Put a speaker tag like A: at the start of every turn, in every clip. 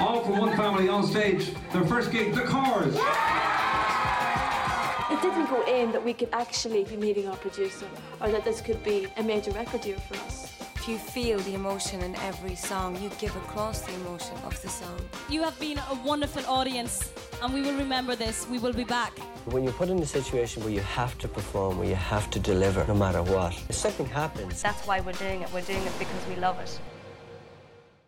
A: All from one family on stage, their first gig, The Corrs.
B: It didn't go in that we could actually be meeting our producer or that this could be a major record deal for us.
C: If you feel the emotion in every song, you give across the emotion of the song.
D: You have been a wonderful audience, and we will remember this. We will be back.
E: When you're put in a situation where you have to perform, where you have to deliver no matter what, if something happens,
F: That's why we're doing it. We're doing it because we love it.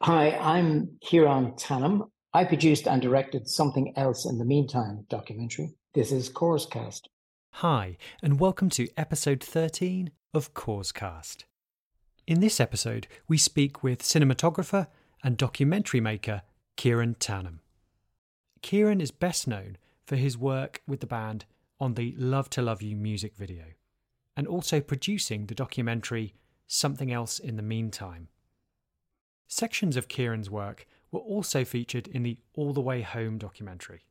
G: Hi, I'm Ciarán Tanham. I produced and directed Something Else in the Meantime documentary. This is Cast.
H: Hi, and welcome to episode 13 of Cast. In this episode, we speak with cinematographer and documentary maker Ciarán Tanham. Ciarán is best known for his work with the band on the Love to Love You music video, and also producing the documentary Something Else in the Meantime. Sections of Ciarán's work were also featured in the All the Way Home documentary.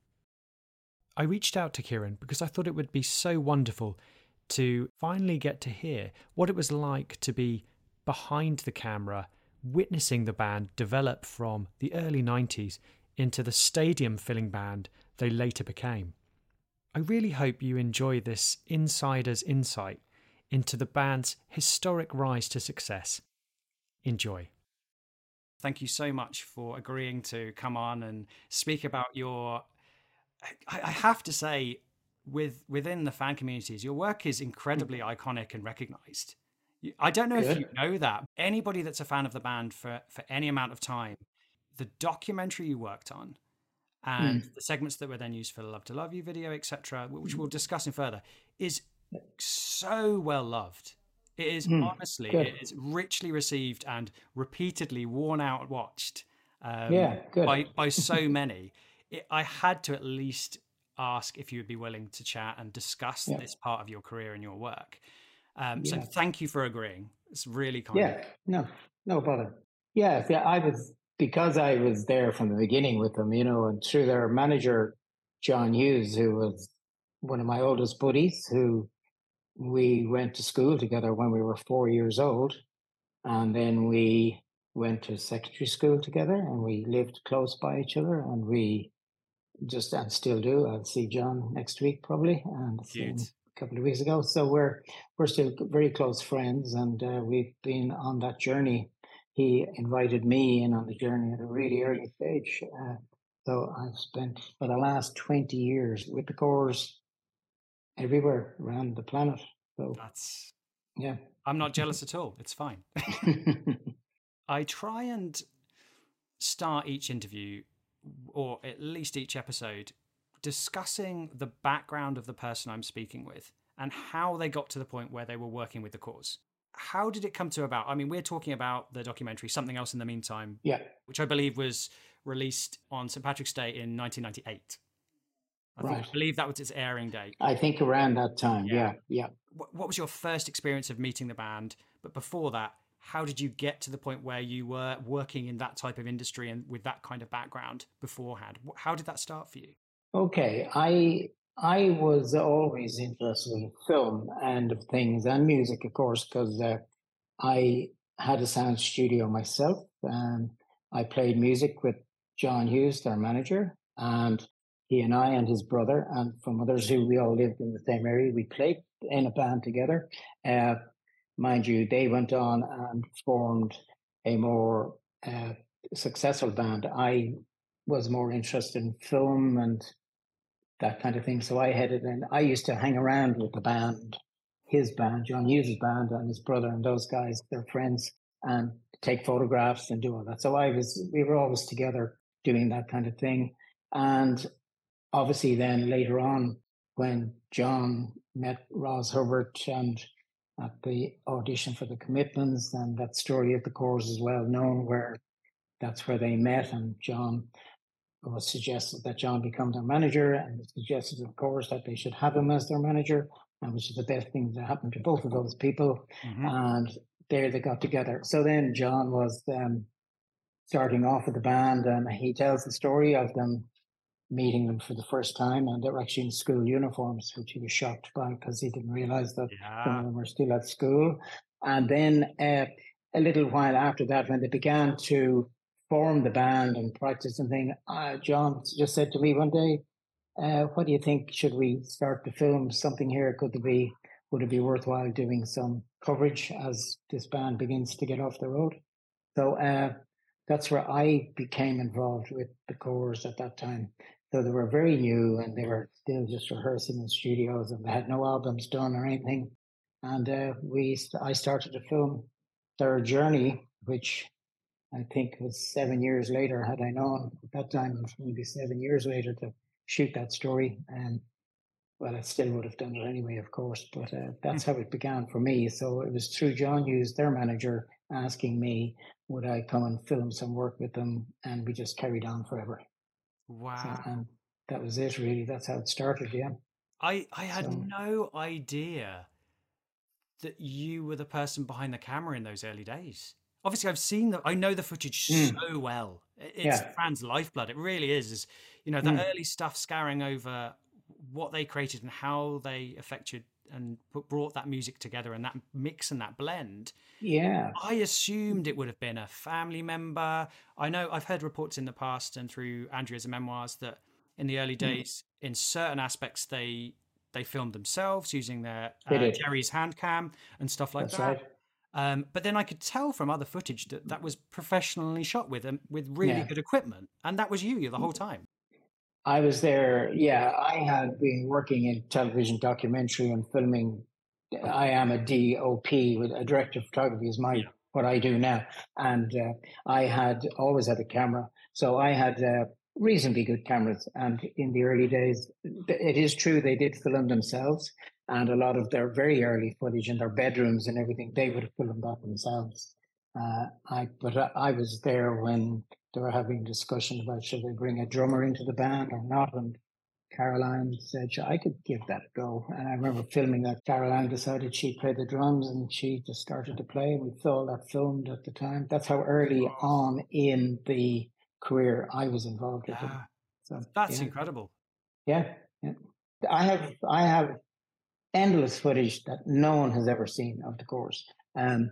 H: I reached out to Ciarán because I thought it would be so wonderful to finally get to hear what it was like to be behind the camera, witnessing the band develop from the early 90s into the stadium filling band they later became. I really hope you enjoy this insider's insight into the band's historic rise to success. Enjoy. Thank you so much for agreeing to come on and speak about your. I, I have to say, with within the fan communities, your work is incredibly mm. iconic and recognized. I don't know if you know that. Anybody that's a fan of the band for for any amount of time, the documentary you worked on, and mm. the segments that were then used for the "Love to Love You" video, etc., which mm. we'll discuss in further, is so well loved. It is honestly,
G: good.
H: it is richly received and repeatedly worn out watched. Um,
G: Yeah, good.
H: by by so many. It, I had to at least ask if you would be willing to chat and discuss
G: Yeah.
H: this part of your career and your work. Um, So
G: Yeah.
H: thank you for agreeing. It's really kind.
G: Yeah, no, no bother. Yeah, yeah, I was because I was there from the beginning with them, you know, and through their manager, John Hughes, who was one of my oldest buddies, who we went to school together when we were four years old. And then we went to secondary school together and we lived close by each other and we just and still do. I'll see John next week probably and see him
H: Cute.
G: a couple of weeks ago. So we're we're still very close friends and uh, we've been on that journey. He invited me in on the journey at a really early stage. Uh, so I've spent for the last 20 years with the Corrs everywhere around the planet. So
H: That's.
G: yeah.
H: I'm not jealous at all. It's fine. I try and start each interview, or at least each episode, discussing the background of the person I'm speaking with and how they got to the point where they were working with the Corrs. How did it come to about? I mean, we're talking about the documentary Something Else in the Meantime,
G: yeah.
H: which I believe was released on St. Patrick's Day in 1998. I think-
G: Right.
H: believe that was its airing date.
G: I think around that time.
H: Yeah.
G: Yeah. Yeah.
H: What, what was your first experience of meeting the band? But before that, how did you get to the point where you were working in that type of industry and with that kind of background beforehand? How did that start for you?
G: Okay, I I was always interested in film and of things and music, of course, because uh, I had a sound studio myself, and I played music with John Hughes, their manager, and he and I and his brother, and from others who we all lived in the same area, we played in a band together. Uh, mind you, they went on and formed a more uh, successful band. I was more interested in film and that kind of thing. So I headed and I used to hang around with the band, his band, John Hughes' band, and his brother and those guys, their friends, and take photographs and do all that. So I was, we were always together doing that kind of thing. And obviously, then later on, when John met Ross Herbert and at the audition for the Commitments, and that story of the Corrs is well known, where that's where they met, and John was suggested that John become their manager, and it suggested, of course, that they should have him as their manager, and which is the best thing that happened to both of those people. And there they got together. So then John was um, starting off with the band, and he tells the story of them meeting them for the first time, and they were actually in school uniforms, which he was shocked by because he didn't realize that some of them were still at school. And then uh, a little while after that, when they began to form the band and practice and thing, uh, John just said to me one day, uh, "What do you think? Should we start to film something here? Could there be? Would it be worthwhile doing some coverage as this band begins to get off the road?" So uh, that's where I became involved with the Corrs at that time. So they were very new and they were still just rehearsing in studios and they had no albums done or anything. And uh, we, I started to film their journey, which I think was seven years later. Had I known at that time, it was maybe seven years later to shoot that story, and well, I still would have done it anyway, of course. But uh, that's how it began for me. So it was through John Hughes, their manager, asking me would I come and film some work with them, and we just carried on forever.
H: Wow.
G: So, and that was it, really. That's how it started. Yeah.
H: I I had
G: So-
H: no idea that you were the person behind the camera in those early days. Obviously, I've seen the, I know the footage
G: Mm.
H: so well. It's
G: Yeah.
H: Fran's lifeblood. It really is. Is you know the
G: Mm.
H: early stuff, scouring over what they created and how they affected and put, brought that music together and that mix and that blend.
G: Yeah.
H: I assumed it would have been a family member. I know I've heard reports in the past and through Andrea's memoirs that in the early
G: Hmm.
H: days, in certain aspects, they they filmed themselves using their uh. Jerry's hand cam and stuff like
G: That's
H: that.
G: right.
H: Um, but then I could tell from other footage that that was professionally shot with um, with really
G: Yeah.
H: good equipment, and that was you the whole time.
G: I was there. Yeah, I had been working in television documentary and filming. I am a DOP with a director of photography is my what I do now, and uh, I had always had a camera, so I had uh, reasonably good cameras. And in the early days, it is true they did film themselves, and a lot of their very early footage in their bedrooms and everything they would have filmed that themselves. Uh, I but I, I was there when they were having discussion about should they bring a drummer into the band or not, and Caroline said I could give that a go. And I remember filming that. Caroline decided she'd play the drums, and she just started to play. And we saw that filmed at the time. That's how early on in the career I was involved with.
H: Ah,
G: So
H: that's
G: yeah.
H: incredible.
G: Yeah, yeah. I have I have endless footage that no one has ever seen of the Corrs. Um,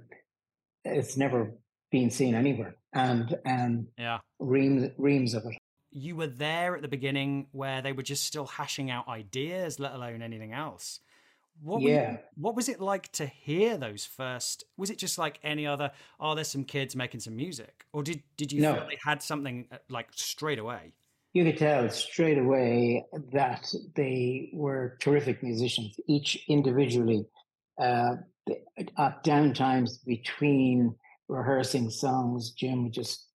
G: it's never been seen anywhere, and and
H: Yeah.
G: reams reams of it.
H: you were there at the beginning where they were just still hashing out ideas, let alone anything else. What you-
G: Yeah.
H: what was it like to hear those first? Was it just like any other? Oh, there's some kids making some music, or did did you
G: No.
H: feel they had something uh, like straight away?
G: You could tell straight away that they were terrific musicians, each individually. Uh, at downtimes between rehearsing songs, Jim would just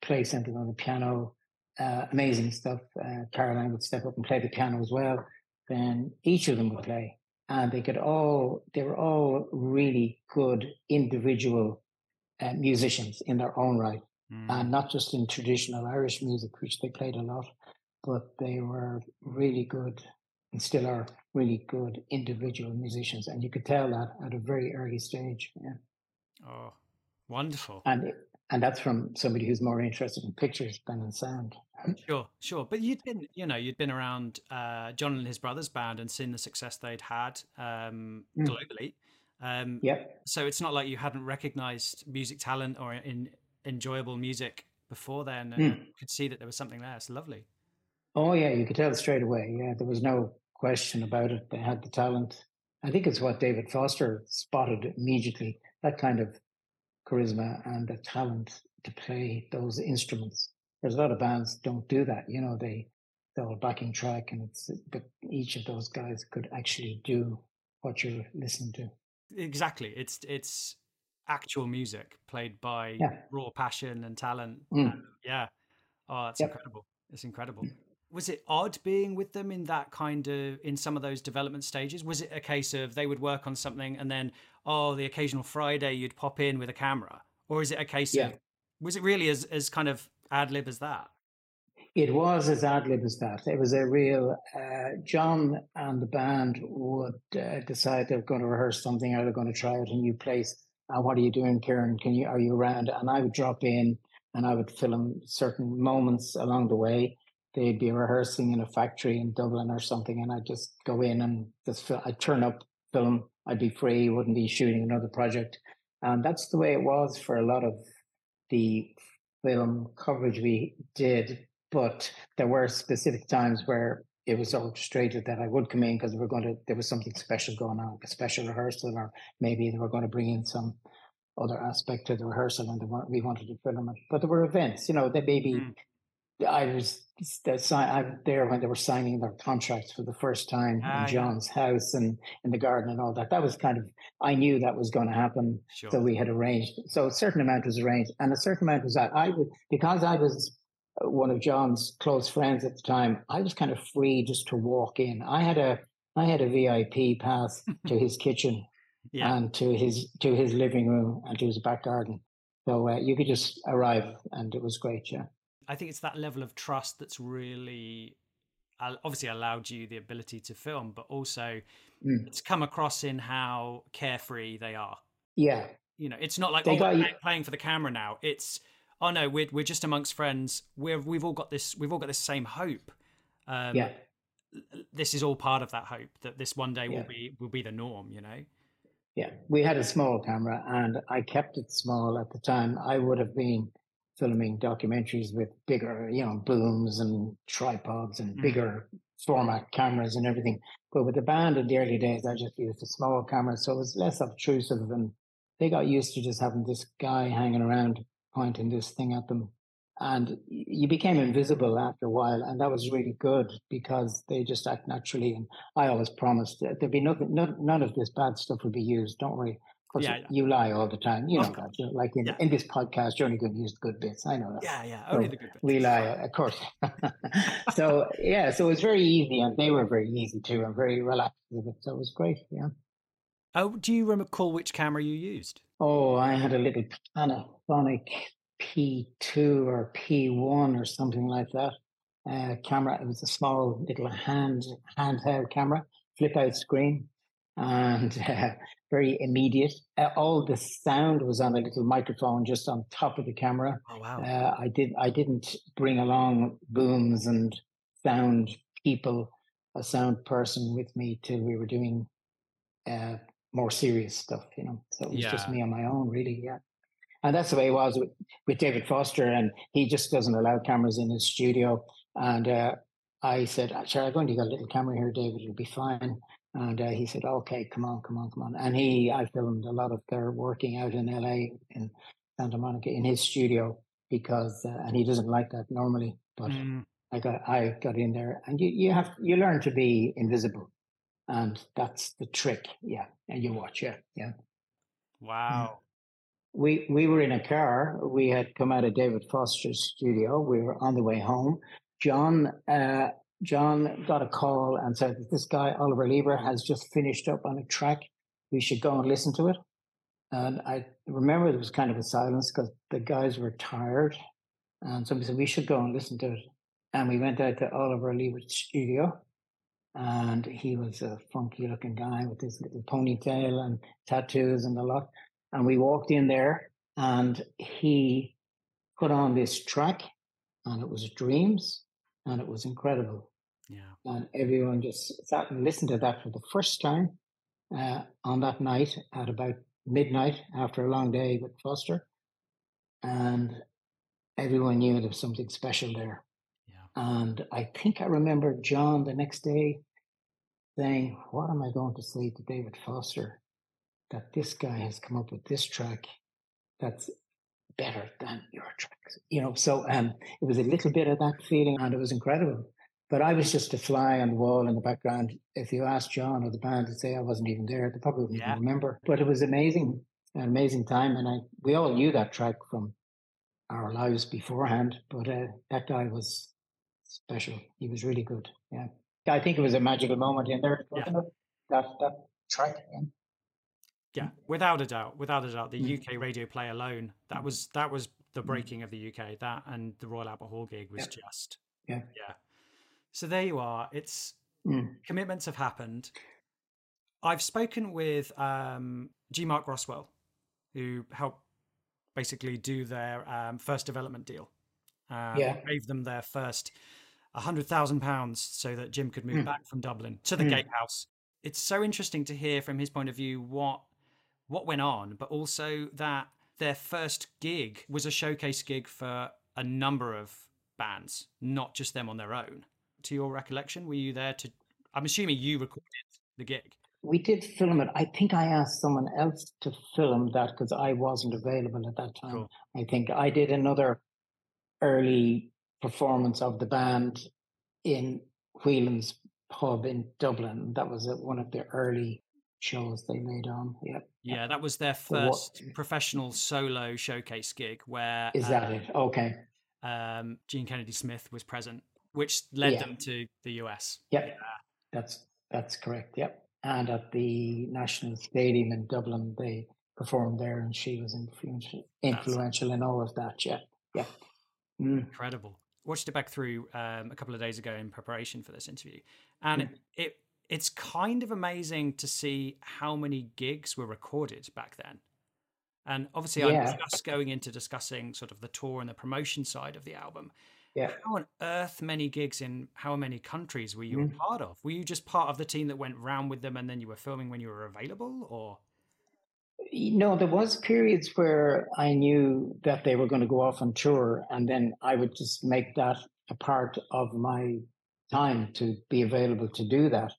G: play something on the piano, uh, amazing stuff. Uh, Caroline would step up and play the piano as well. Then each of them would play, and they could all, they were all really good individual uh, musicians in their own right
H: Mm.
G: and not just in traditional Irish music, which they played a lot, but they were really good and still are really good individual musicians. And you could tell that at a very early stage. Yeah.
H: Oh, wonderful.
G: And it- and that's from somebody who's more interested in pictures than in sound.
H: Sure, sure. But you'd been, you know, you'd been around uh, John and his brothers band and seen the success they'd had um,
G: Mm.
H: globally. Um,
G: Yep.
H: So it's not like you hadn't recognized music talent or in enjoyable music before then. And
G: Mm.
H: you could see that there was something there. It's lovely.
G: Oh yeah, you could tell straight away. Yeah, there was no question about it. They had the talent. I think it's what David Foster spotted immediately. That kind of charisma and the talent to play those instruments. There's a lot of bands don't do that. You know, they they'll backing track and it's but each of those guys could actually do what you're listening to.
H: Exactly. It's it's actual music played by
G: Yeah.
H: raw passion and talent.
G: Mm.
H: And yeah. Oh, it's
G: Yep.
H: incredible. It's incredible. Was it odd being with them in that kind of in some of those development stages? Was it a case of they would work on something and then oh the occasional Friday you'd pop in with a camera? Or is it a case
G: Yeah.
H: of was it really as as kind of ad lib as that?
G: It was as ad lib as that. It was a real. Uh, John and the band would uh, decide they're going to rehearse something or they're going to try out a new place. And what are you doing, Ciarán? Can you are you around? And I would drop in and I would film certain moments along the way. They'd be rehearsing in a factory in Dublin or something, and I'd just go in and just fil- I'd turn up, film. I'd be free, wouldn't be shooting another project, and that's the way it was for a lot of the film coverage we did, but there were specific times where it was orchestrated that I would come in because we were going to there was something special going on, a special rehearsal, or maybe they were going to bring in some other aspect to the rehearsal and we wanted to film it. But there were events, you know, that maybe mm. I was I was there when they were signing their contracts for the first time ah, in John's yeah. house and in the garden and all that. That was kind of I knew that was going to happen, sure. so we had arranged. So a certain amount was arranged, and a certain amount was that I would because I was uh, one of John's close friends at the time. I was kind of free just to walk in. I had a I had a VIP pass to his kitchen yeah. and to his to his living room and to his back garden. So uh, you could just arrive, and it was great. Yeah.
H: I think it's that level of trust that's really obviously allowed you the ability to film, but also mm. it's come across in how carefree they are.
G: Yeah.
H: You know, it's not like oh, got, playing for the camera now. It's oh no, we're we're just amongst friends. We're we've all got this. We've all got this same hope.
G: Um, yeah.
H: This is all part of that hope that this one day yeah. will be will be the norm. You know.
G: Yeah, we had a small camera, and I kept it small at the time. I would have been filming documentaries with bigger, you know, booms and tripods and mm. bigger format cameras and everything. But with the band in the early days, I just used a small camera, so it was less obtrusive, and they got used to just having this guy hanging around pointing this thing at them. And you became invisible after a while, and that was really good because they just act naturally. And I always promised that there'd be nothing, none, none of this bad stuff would be used. Don't worry course, yeah, yeah. you lie all the time. You know that. You know, like in, yeah. in this podcast, you're only going to use the good bits. I know that.
H: Yeah, yeah, only so the good bits.
G: We lie, of course. so yeah, so it was very easy, and they were very easy too, and very relaxed with it. So it was great. Yeah.
H: Oh, do you recall which camera you used?
G: Oh, I had a little Panasonic P2 or P1 or something like that. Uh, camera. It was a small little hand handheld camera, flip out screen, and uh, very immediate. Uh, all the sound was on a little microphone just on top of the camera.
H: Oh wow!
G: Uh, I did. I didn't bring along booms and sound people, a sound person with me till we were doing uh, more serious stuff. You know, so it was yeah. just me on my own, really. Yeah. And that's the way it was with, with David Foster, and he just doesn't allow cameras in his studio. And uh, I said, "Sure, I've only got a little camera here, David. It'll be fine." And uh, he said, okay, come on, come on, come on. And he, I filmed a lot of their working out in LA, in Santa Monica, in his studio because, uh, and he doesn't like that normally, but mm. I got, I got in there and you, you have, you learn to be invisible and that's the trick. Yeah. And you watch, yeah. Yeah.
H: Wow.
G: We, we were in a car. We had come out of David Foster's studio. We were on the way home. John uh, John got a call and said that this guy, Oliver Leiber, has just finished up on a track. We should go and listen to it. And I remember there was kind of a silence because the guys were tired. And somebody said, we should go and listen to it. And we went out to Oliver Leiber's studio. And he was a funky looking guy with his little ponytail and tattoos and a lot. And we walked in there and he put on this track and it was Dreams and it was incredible.
H: Yeah.
G: And everyone just sat and listened to that for the first time uh, on that night at about midnight after a long day with Foster. And everyone knew there was something special there.
H: Yeah.
G: And I think I remember John the next day saying, What am I going to say to David Foster? That this guy has come up with this track that's better than your tracks. You know, so um, it was a little bit of that feeling and it was incredible. But I was just a fly on the wall in the background. If you asked John or the band to say I wasn't even there, they probably wouldn't yeah. even remember. But it was amazing, an amazing time. And I, we all knew that track from our lives beforehand. But uh, that guy was special. He was really good. Yeah. I think it was a magical moment in there. Yeah. That, that track. Yeah.
H: yeah, without a doubt, without a doubt, the mm. UK radio play alone that was that was the mm. breaking of the UK. That and the Royal Albert Hall gig was
G: yeah.
H: just
G: yeah,
H: yeah so there you are. It's
G: mm.
H: commitments have happened. I've spoken with um, G. Mark Roswell, who helped basically do their um, first development deal. Um,
G: yeah.
H: Gave them their first hundred thousand pounds so that Jim could move mm. back from Dublin to the mm. Gatehouse. It's so interesting to hear from his point of view what what went on, but also that their first gig was a showcase gig for a number of bands, not just them on their own. To your recollection, were you there to? I'm assuming you recorded the gig.
G: We did film it. I think I asked someone else to film that because I wasn't available at that time.
H: Cool.
G: I think I did another early performance of the band in Whelan's pub in Dublin. That was one of the early shows they made on. Yeah.
H: Yeah, that was their first professional solo showcase gig where
G: Is that it? Okay.
H: um, Jean Kennedy Smith was present, which led
G: Yeah.
H: them to the US.
G: Yep. That's that's correct. Yep. And at the National Stadium in Dublin, they performed there, and she was influential, influential in all of that. Yeah. Yeah. Mm.
H: Incredible. Watched it back through um, a couple of days ago in preparation for this interview, and
G: Mm.
H: it, it it's kind of amazing to see how many gigs were recorded back then. And obviously,
G: Yeah.
H: I'm just going into discussing sort of the tour and the promotion side of the album.
G: Yeah.
H: How on earth many gigs in how many countries were you
G: Mm.
H: a part of? Were you just part of the team that went round with them and then you were filming when you were available, or?
G: No, there was periods where I knew that they were going to go off on tour, and then I would just make that a part of my time to be available to do that.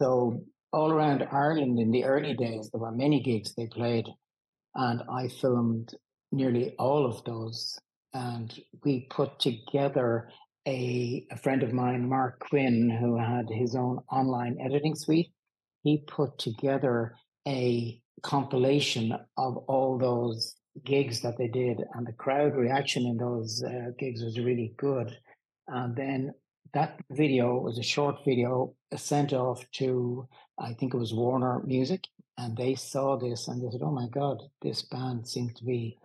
G: So all around Ireland in the early days, there were many gigs they played, and I filmed nearly all of those. And we put together a, a friend of mine, Mark Quinn, who had his own online editing suite. He put together a compilation of all those gigs that they did, and the crowd reaction in those uh, gigs was really good. And then that video was a short video sent off to, I think it was Warner Music, and they saw this and they said, "Oh my God, this band seems to be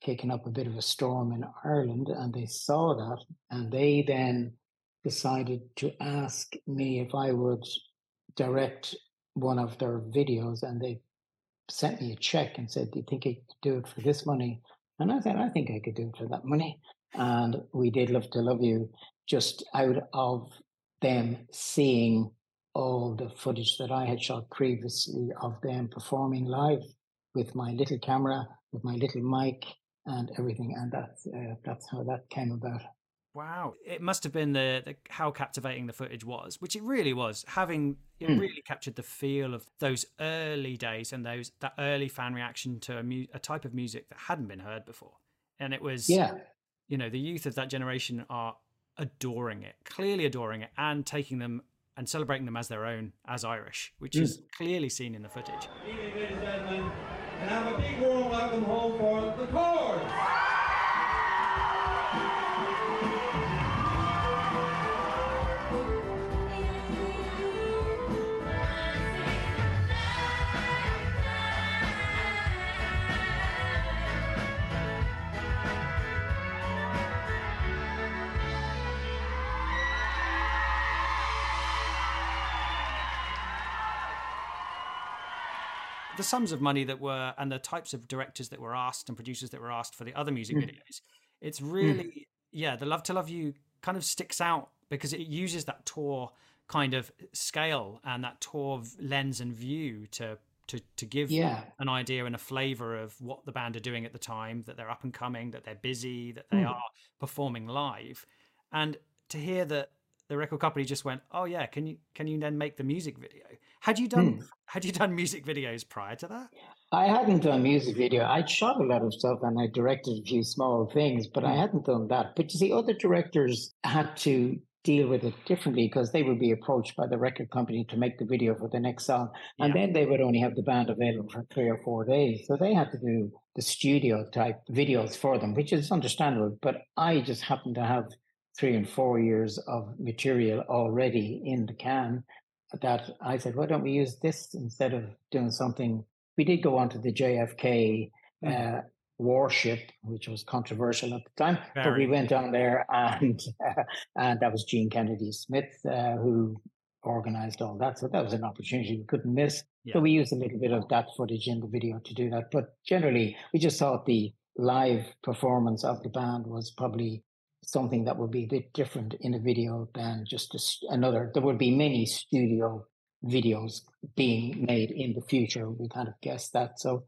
G: kicking up a bit of a storm in Ireland," and they saw that, and they then decided to ask me if I would direct one of their videos, and they sent me a check and said, "Do you think you could do it for this money?" And I said, "I think I could do it for that money." And we did "Love to Love You" just out of them seeing all the footage that I had shot previously of them performing live with my little camera, with my little mic, and everything. And that's uh, that's how that came about.
H: Wow, it must have been the, the how captivating the footage was, which it really was. Having it
G: Mm.
H: really captured the feel of those early days and those that early fan reaction to a, mu- a type of music that hadn't been heard before, and it was
G: Yeah.
H: you know the youth of that generation are adoring it, clearly adoring it, and taking them and celebrating them as their own, as Irish, which
G: Mm.
H: is clearly seen in the footage.
A: And have a big warm welcome home for the Corrs.
H: The sums of money that were and the types of directors that were asked and producers that were asked for the other music
G: Mm.
H: videos it's really yeah the love to love you kind of sticks out because it uses that tour kind of scale and that tour lens and view to to to give
G: Yeah.
H: an idea and a flavor of what the band are doing at the time that they're up and coming that they're busy that they
G: Mm.
H: are performing live and to hear that the record company just went oh yeah can you can you then make the music video had you done
G: Hmm.
H: had you done music videos prior to that
G: I hadn't done music video. I'd shot a lot of stuff and I directed a few small things, but I hadn't done that. But you see, other directors had to deal with it differently because they would be approached by the record company to make the video for the next song. And then they would only have the band available for three or four days. So they had to do the studio type videos for them, which is understandable. But I just happened to have three and four years of material already in the can that I said, why don't we use this instead of doing something? We did go on to the JFK uh, warship, which was controversial at the time, but we went on there and and that was Jean Kennedy Smith uh, who organized all that. So that was an opportunity we couldn't miss.
H: Yeah.
G: So we used a little bit of that footage in the video to do that. But generally, we just thought the live performance of the band was probably something that would be a bit different in a video than just a another. There would be many studio videos being made in the future. We kind of guessed that. So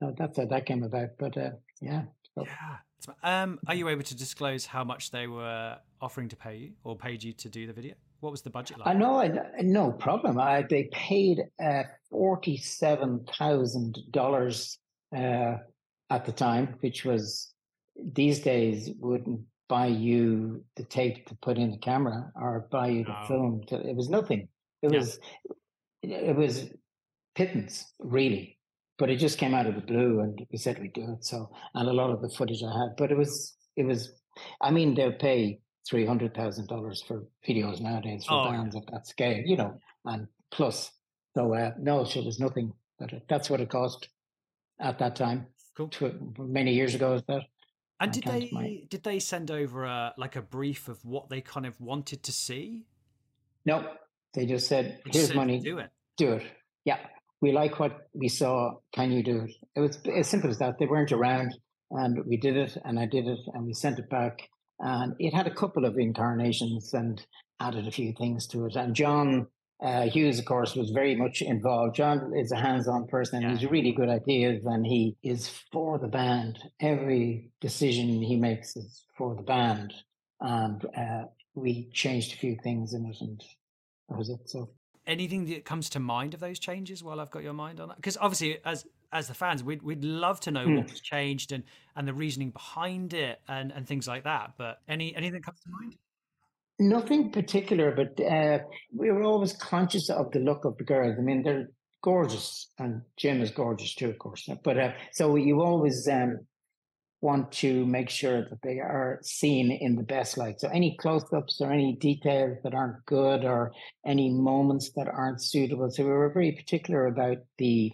G: so that's how that came about. But uh, yeah, so.
H: Yeah. Um, are you able to disclose how much they were offering to pay you or paid you to do the video? What was the budget like?
G: I know, I, no problem. I, they paid uh, forty-seven thousand uh, dollars at the time, which was these days wouldn't buy you the tape to put in the camera or buy you the
H: No.
G: film. To, it was nothing. It
H: Yeah.
G: was it was pittance, really. But it just came out of the blue, and we said we'd do it. So, and a lot of the footage I had, but it was it was. I mean, they'll pay three hundred thousand dollars for videos nowadays for
H: Oh,
G: bands at that scale, you know, and plus. So uh, no, it was nothing. But that's what it cost at that time.
H: Cool.
G: Tw- many years ago, is that?
H: And did they did they send over a like a brief of what they kind of wanted to see?
G: No, they just said,
H: They
G: "Here's
H: said,
G: money,
H: Do it.
G: do it." Yeah, we like what we saw. Can you do it? It was as simple as that. They weren't around, and we did it, and I did it, and we sent it back, and it had a couple of incarnations and added a few things to it. And John uh, Hughes, of course, was very much involved. John is a hands-on person, and
H: Yeah.
G: he's really good ideas, and he is for the band. Every decision he makes is for the band, and uh, we changed a few things in it, and that was it. So.
H: Anything that comes to mind of those changes while I've got your mind on that? Because obviously, as as the fans, we'd we'd love to know
G: Hmm.
H: what was changed and and the reasoning behind it and and things like that. But any anything that comes to mind?
G: Nothing particular, but uh, we were always conscious of the look of the girls. I mean, they're gorgeous, and Jim is gorgeous too, of course. But uh, so you always um, want to make sure that they are seen in the best light. So any close-ups or any details that aren't good, or any moments that aren't suitable. So we were very particular about the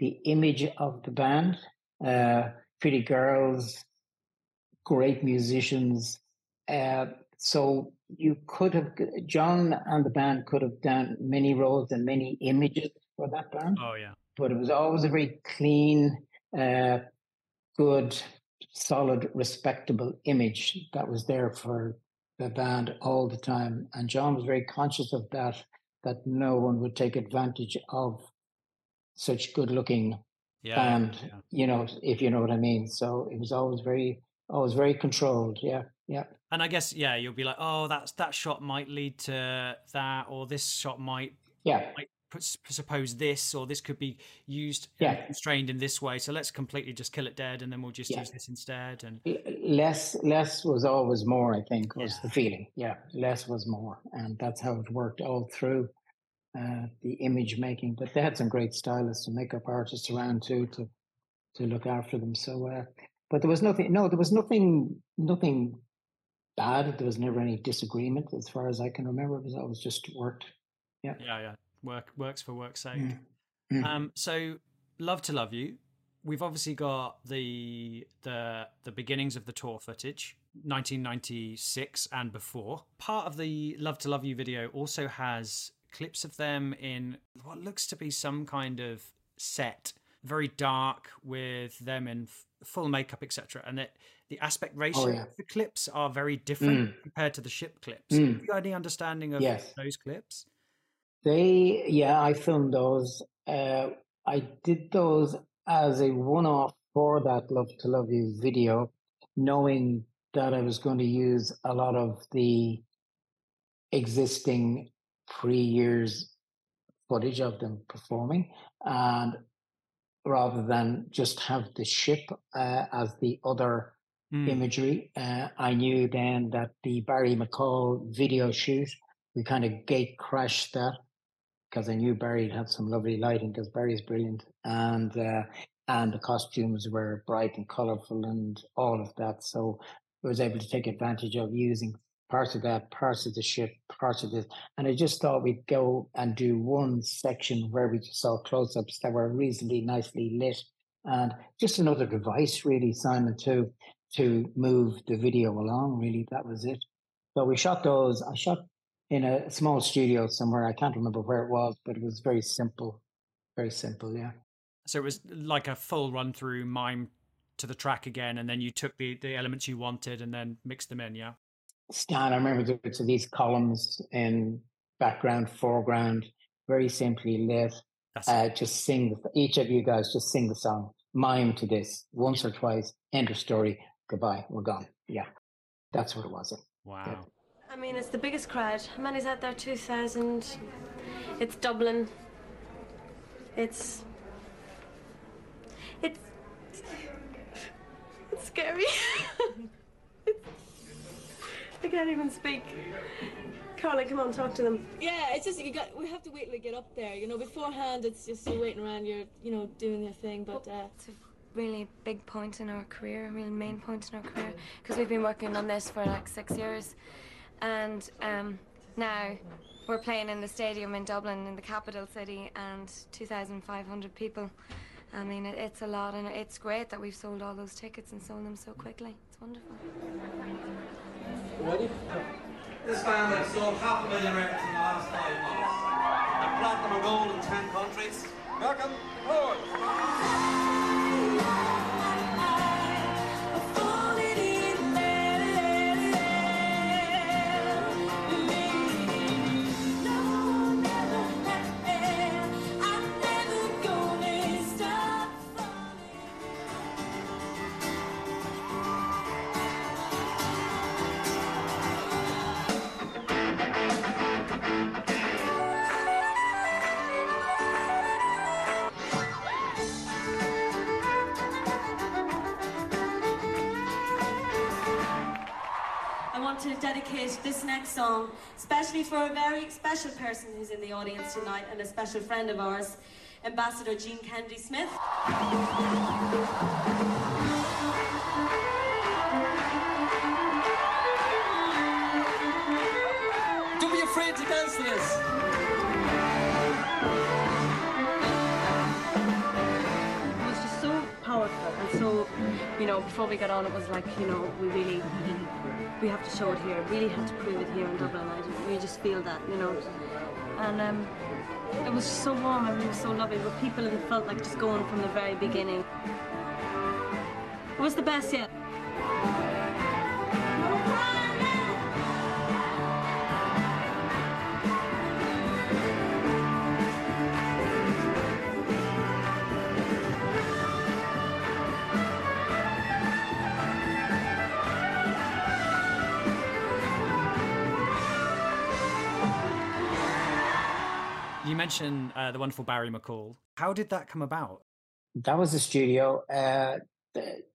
G: the image of the band. Uh, pretty girls, great musicians. Uh, so you could have John and the band could have done many roles and many images for that band,
H: Oh yeah,
G: but it was always a very clean, uh, good, solid, respectable image that was there for the band all the time. And John was very conscious of that, that no one would take advantage of such good looking
H: yeah.
G: band,
H: yeah.
G: you know, if you know what I mean. So it was always very, always very controlled. Yeah, yeah.
H: And I guess yeah, you'll be like, oh, that's that shot might lead to that, or this shot might
G: Yeah,
H: put, suppose this, or this could be used
G: Yeah.
H: constrained in this way. So let's completely just kill it dead, and then we'll just
G: Yeah.
H: use this instead. And
G: less less was always more i think was
H: Yeah.
G: the feeling yeah less was more and that's how it worked all through uh, the image making but they had some great stylists and makeup artists around too to to look after them so uh, but there was nothing no there was nothing nothing bad there was never any disagreement as far as i can remember it was always just worked
H: yeah, yeah, Yeah. work works for work's sake.
G: Mm. Mm.
H: Um, so love to love you. We've obviously got the the the beginnings of the tour footage, 1996 and before. Part of the Love to Love You video also has clips of them in what looks to be some kind of set, very dark with them in f- full makeup, etc. And it, the aspect ratio
G: Oh, yeah.
H: of the clips are very different compared to the ship clips.
G: Mm.
H: Have you got any understanding of
G: Yes.
H: those clips?
G: They, yeah, I filmed those. Uh, I did those as a one off for that Love to Love You video, knowing that I was going to use a lot of the existing pre years footage of them performing. And rather than just have the ship uh, as the other
H: Mm.
G: imagery. Uh, I knew then that the Barry McCall video shoot, we kind of gate crashed that because I knew Barry had some lovely lighting because Barry's brilliant and uh, and the costumes were bright and colorful and all of that. So I was able to take advantage of using parts of that, parts of the ship, parts of this, and I just thought we'd go and do one section where we just saw close-ups that were reasonably nicely lit and just another device really, Simon, too to move the video along. Really, that was it. So we shot those. I shot in a small studio somewhere. I can't remember where it was, but it was very simple. Very simple, yeah.
H: So it was like a full run through mime to the track again, and then you took the, the elements you wanted and then mixed them in, yeah?
G: Stan, I remember there these columns in background, foreground, very simply lit. Uh, just sing, each of you guys just sing the song. mime to this once or twice. End of story. Goodbye. We're gone. Yeah, that's what it was.
H: Wow.
F: I mean, it's the biggest crowd. How many's out there? 2,000. It's Dublin. It's. It's. It's scary. I can't even speak. Carla, come on, talk to them.
B: Yeah, it's just you got. We have to wait till we get up there. You know, beforehand it's just you're waiting around. You're you know doing your thing, but. Uh,
C: It's a really big point in our career, a real main point in our career, because we've been working on this for like six years, and um, now we're playing in the stadium in Dublin, in the capital city, and 2,500 people. I mean, it, it's a lot, and it's great that we've sold all those tickets and sold them so quickly. It's wonderful.
A: This band has sold half a million records in the last five months. And platinum or gold in 10 countries. Welcome.
D: I want to dedicate this next song, especially for a very special person who's in the audience tonight and a special friend of ours, Ambassador Jean Kennedy Smith.
E: Don't be afraid to dance to this.
F: It was just so powerful and so, you know, before we got on, it was like, you know, we really, we have to show it here. Really have to prove it here in Dublin. I just, we just feel that, you know. And um, it was so warm and it was so lovely. With people and it felt like just going from the very beginning. It was the best yet.
H: Mentioned uh, the wonderful Barry McCall. How did that come about?
G: That was a studio. Uh,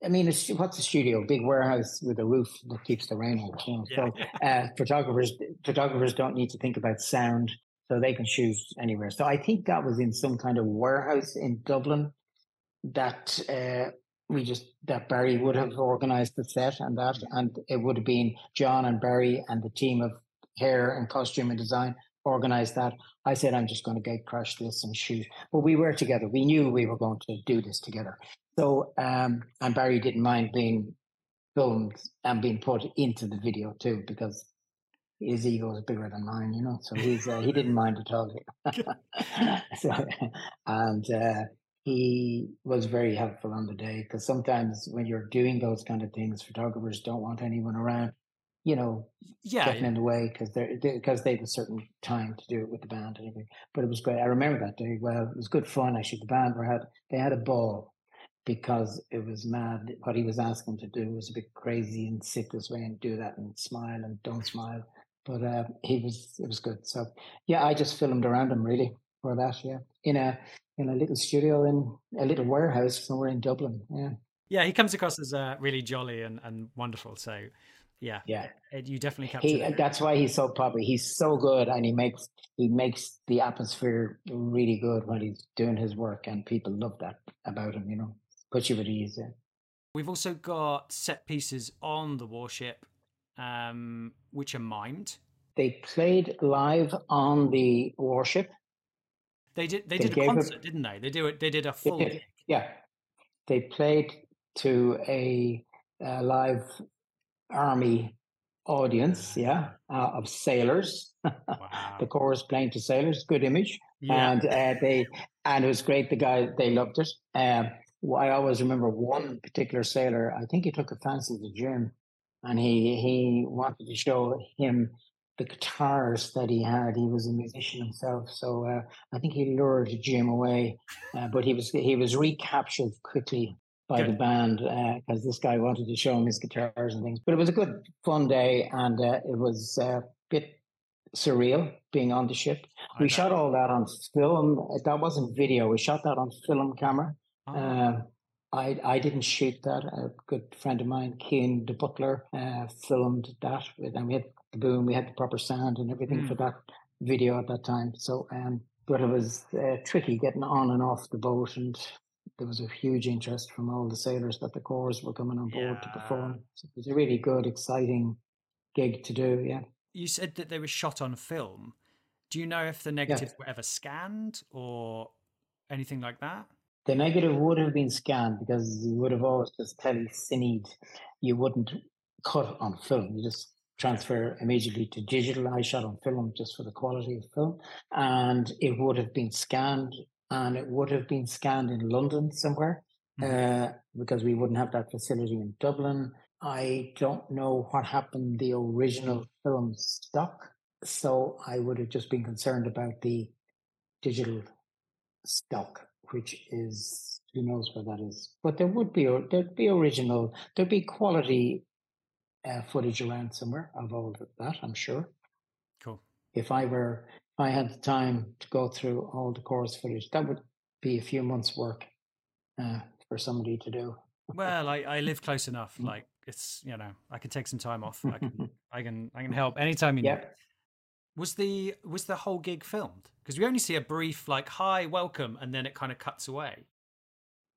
G: I mean, it's, what's a studio? Big warehouse with a roof that keeps the rain out. You know?
H: Yeah.
G: So uh, photographers photographers don't need to think about sound, so they can shoot anywhere. So I think that was in some kind of warehouse in Dublin that uh, we just that Barry would have organised the set and that, and it would have been John and Barry and the team of hair and costume and design organised that. I said I'm just going to gate crash this and shoot, but we were together. We knew we were going to do this together. So um, and Barry didn't mind being filmed and being put into the video too because his ego is bigger than mine, you know. So he's uh, he didn't mind at all. so, and uh, he was very helpful on the day because sometimes when you're doing those kind of things, photographers don't want anyone around, you know,
H: Yeah,
G: getting in the way because they're because they have a certain time to do it with the band and everything. But it was great. I remember that day well. It was good fun. Actually, the band were had they had a ball because it was mad. What he was asking to do was a bit crazy and sit this way and do that and smile and don't smile. But uh, he was it was good. So yeah, I just filmed around him really for that. Yeah, in a in a little studio in a little warehouse somewhere in Dublin. Yeah,
H: yeah, he comes across as uh, really jolly and, and wonderful. So, yeah,
G: yeah.
H: it, you definitely captured
G: He
H: it.
G: that's why he's so popular. He's so good, and he makes he makes the atmosphere really good when he's doing his work, and people love that about him. You know, puts you at ease. Yeah.
H: We've also got set pieces on the warship, um, which are mimed.
G: They played live on the warship.
H: They did. They,
G: They
H: did a
G: gave a-
H: concert, didn't they? They do it. They did a full.
G: did, yeah, they played to a, uh live army audience. Yeah, uh, of sailors.
H: Wow.
G: the Corrs playing to sailors. Good image.
H: Yeah.
G: and uh, they and it was great. The guy they loved it. Um, w- I always remember one particular sailor. I think he took a fancy to Jim, and he he wanted to show him the guitars that he had. He was a musician himself, so uh, I think he lured Jim away. Uh, but he was he was recaptured quickly by good. the band because uh, this guy wanted to show him his guitars and things. But it was a good, fun day, and uh, it was uh, a bit surreal being on the ship. we shot all that on film. That wasn't video. We shot that on film camera. Oh. I, I didn't shoot that. A good friend of mine, Keane the Butler, uh, filmed that. And we had the boom, we had the proper sound and everything mm. for that video at that time. So, um, but it was uh, tricky getting on and off the boat. And there was a huge interest from all the sailors that the Corrs were coming on board yeah. to perform. So it was a really good, exciting gig to do. Yeah.
H: You said that they were shot on film. Do you know if the negatives yeah. were ever scanned or anything like that?
G: The negative would have been scanned because you would have always just telecined. You wouldn't cut on film. You just transfer immediately to digital. I shot on film just for the quality of film. And it would have been scanned and it would have been scanned in London somewhere mm-hmm. uh, because we wouldn't have that facility in Dublin. I don't know what happened the original film stock. So I would have just been concerned about the digital stock which is who knows where that is. But there would be there'd be original, there'd be quality uh, footage around somewhere of all of that. I'm sure.
H: Cool.
G: If I were, I had the time to go through all the Corrs footage, that would be a few months' work uh, for somebody to do.
H: well, I, I live close enough. Mm. Like it's you know I can take some time off. I can I can I can help anytime you yeah. need. Was the was the whole gig filmed? Because we only see a brief like "Hi, welcome," and then it kind of cuts away.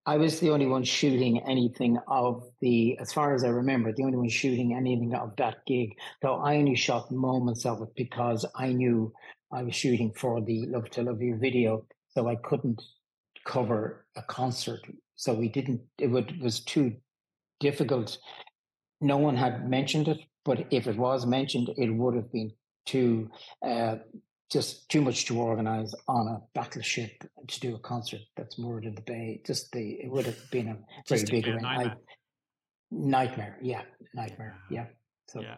G: I was the only one shooting anything of the, as far as I remember, the only one shooting anything of that gig. So I only shot moments of it because I knew I was shooting for the Love to Love You video, so I couldn't cover a concert. So we didn't. It would, was too difficult. No one had mentioned it, but if it was mentioned, it would have been too uh, just too much to organize on a battleship to do a concert that's moored in the bay. Just the it would have been a very big nightmare. nightmare. Yeah, nightmare. Yeah. So.
H: Yeah,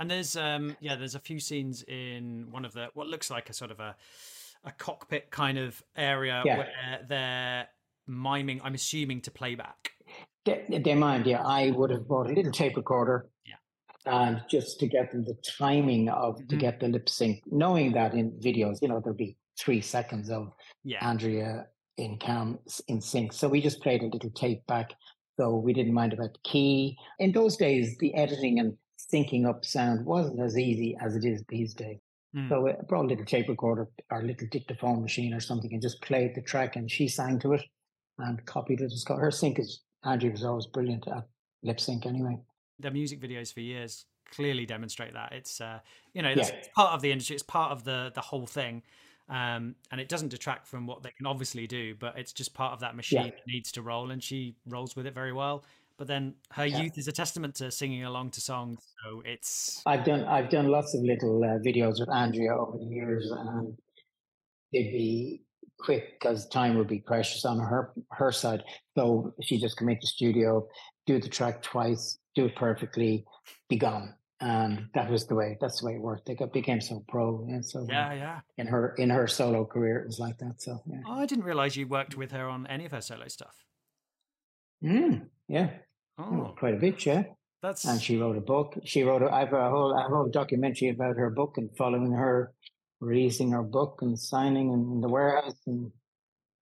H: and there's um yeah there's a few scenes in one of the what looks like a sort of a a cockpit kind of area yeah. where they're miming. I'm assuming to playback.
G: They, they mind, yeah. I would have bought a little tape recorder.
H: Yeah
G: and just to get them the timing of mm-hmm. to get the lip sync, knowing that in videos, you know, there'll be three seconds of yeah. Andrea in cam in sync. So we just played a little tape back. So we didn't mind about the key. In those days, the editing and syncing up sound wasn't as easy as it is these days. Mm. So I brought a little tape recorder or a little dictaphone machine or something and just played the track and she sang to it and copied it. Her sync is Andrea was always brilliant at lip sync anyway
H: their music videos for years clearly demonstrate that. It's uh, you know, yeah. it's part of the industry. It's part of the the whole thing. Um, and it doesn't detract from what they can obviously do, but it's just part of that machine yeah. that needs to roll, and she rolls with it very well. But then her yeah. youth is a testament to singing along to songs, so it's.
G: I've done I've done lots of little uh, videos with Andrea over the years, and they'd be quick because time would be precious on her her side. So she just come into the studio, do the track twice, do it perfectly, be gone. And that was the way. That's the way it worked. They got became so pro, and so
H: yeah, yeah.
G: In her in her solo career, it was like that. So yeah.
H: Oh, I didn't realize you worked with her on any of her solo stuff.
G: Mm, yeah. Oh. quite a bit, yeah.
H: That's
G: and she wrote a book. She wrote. A, I have a whole a whole documentary about her book and following her, releasing her book and signing in the warehouse. And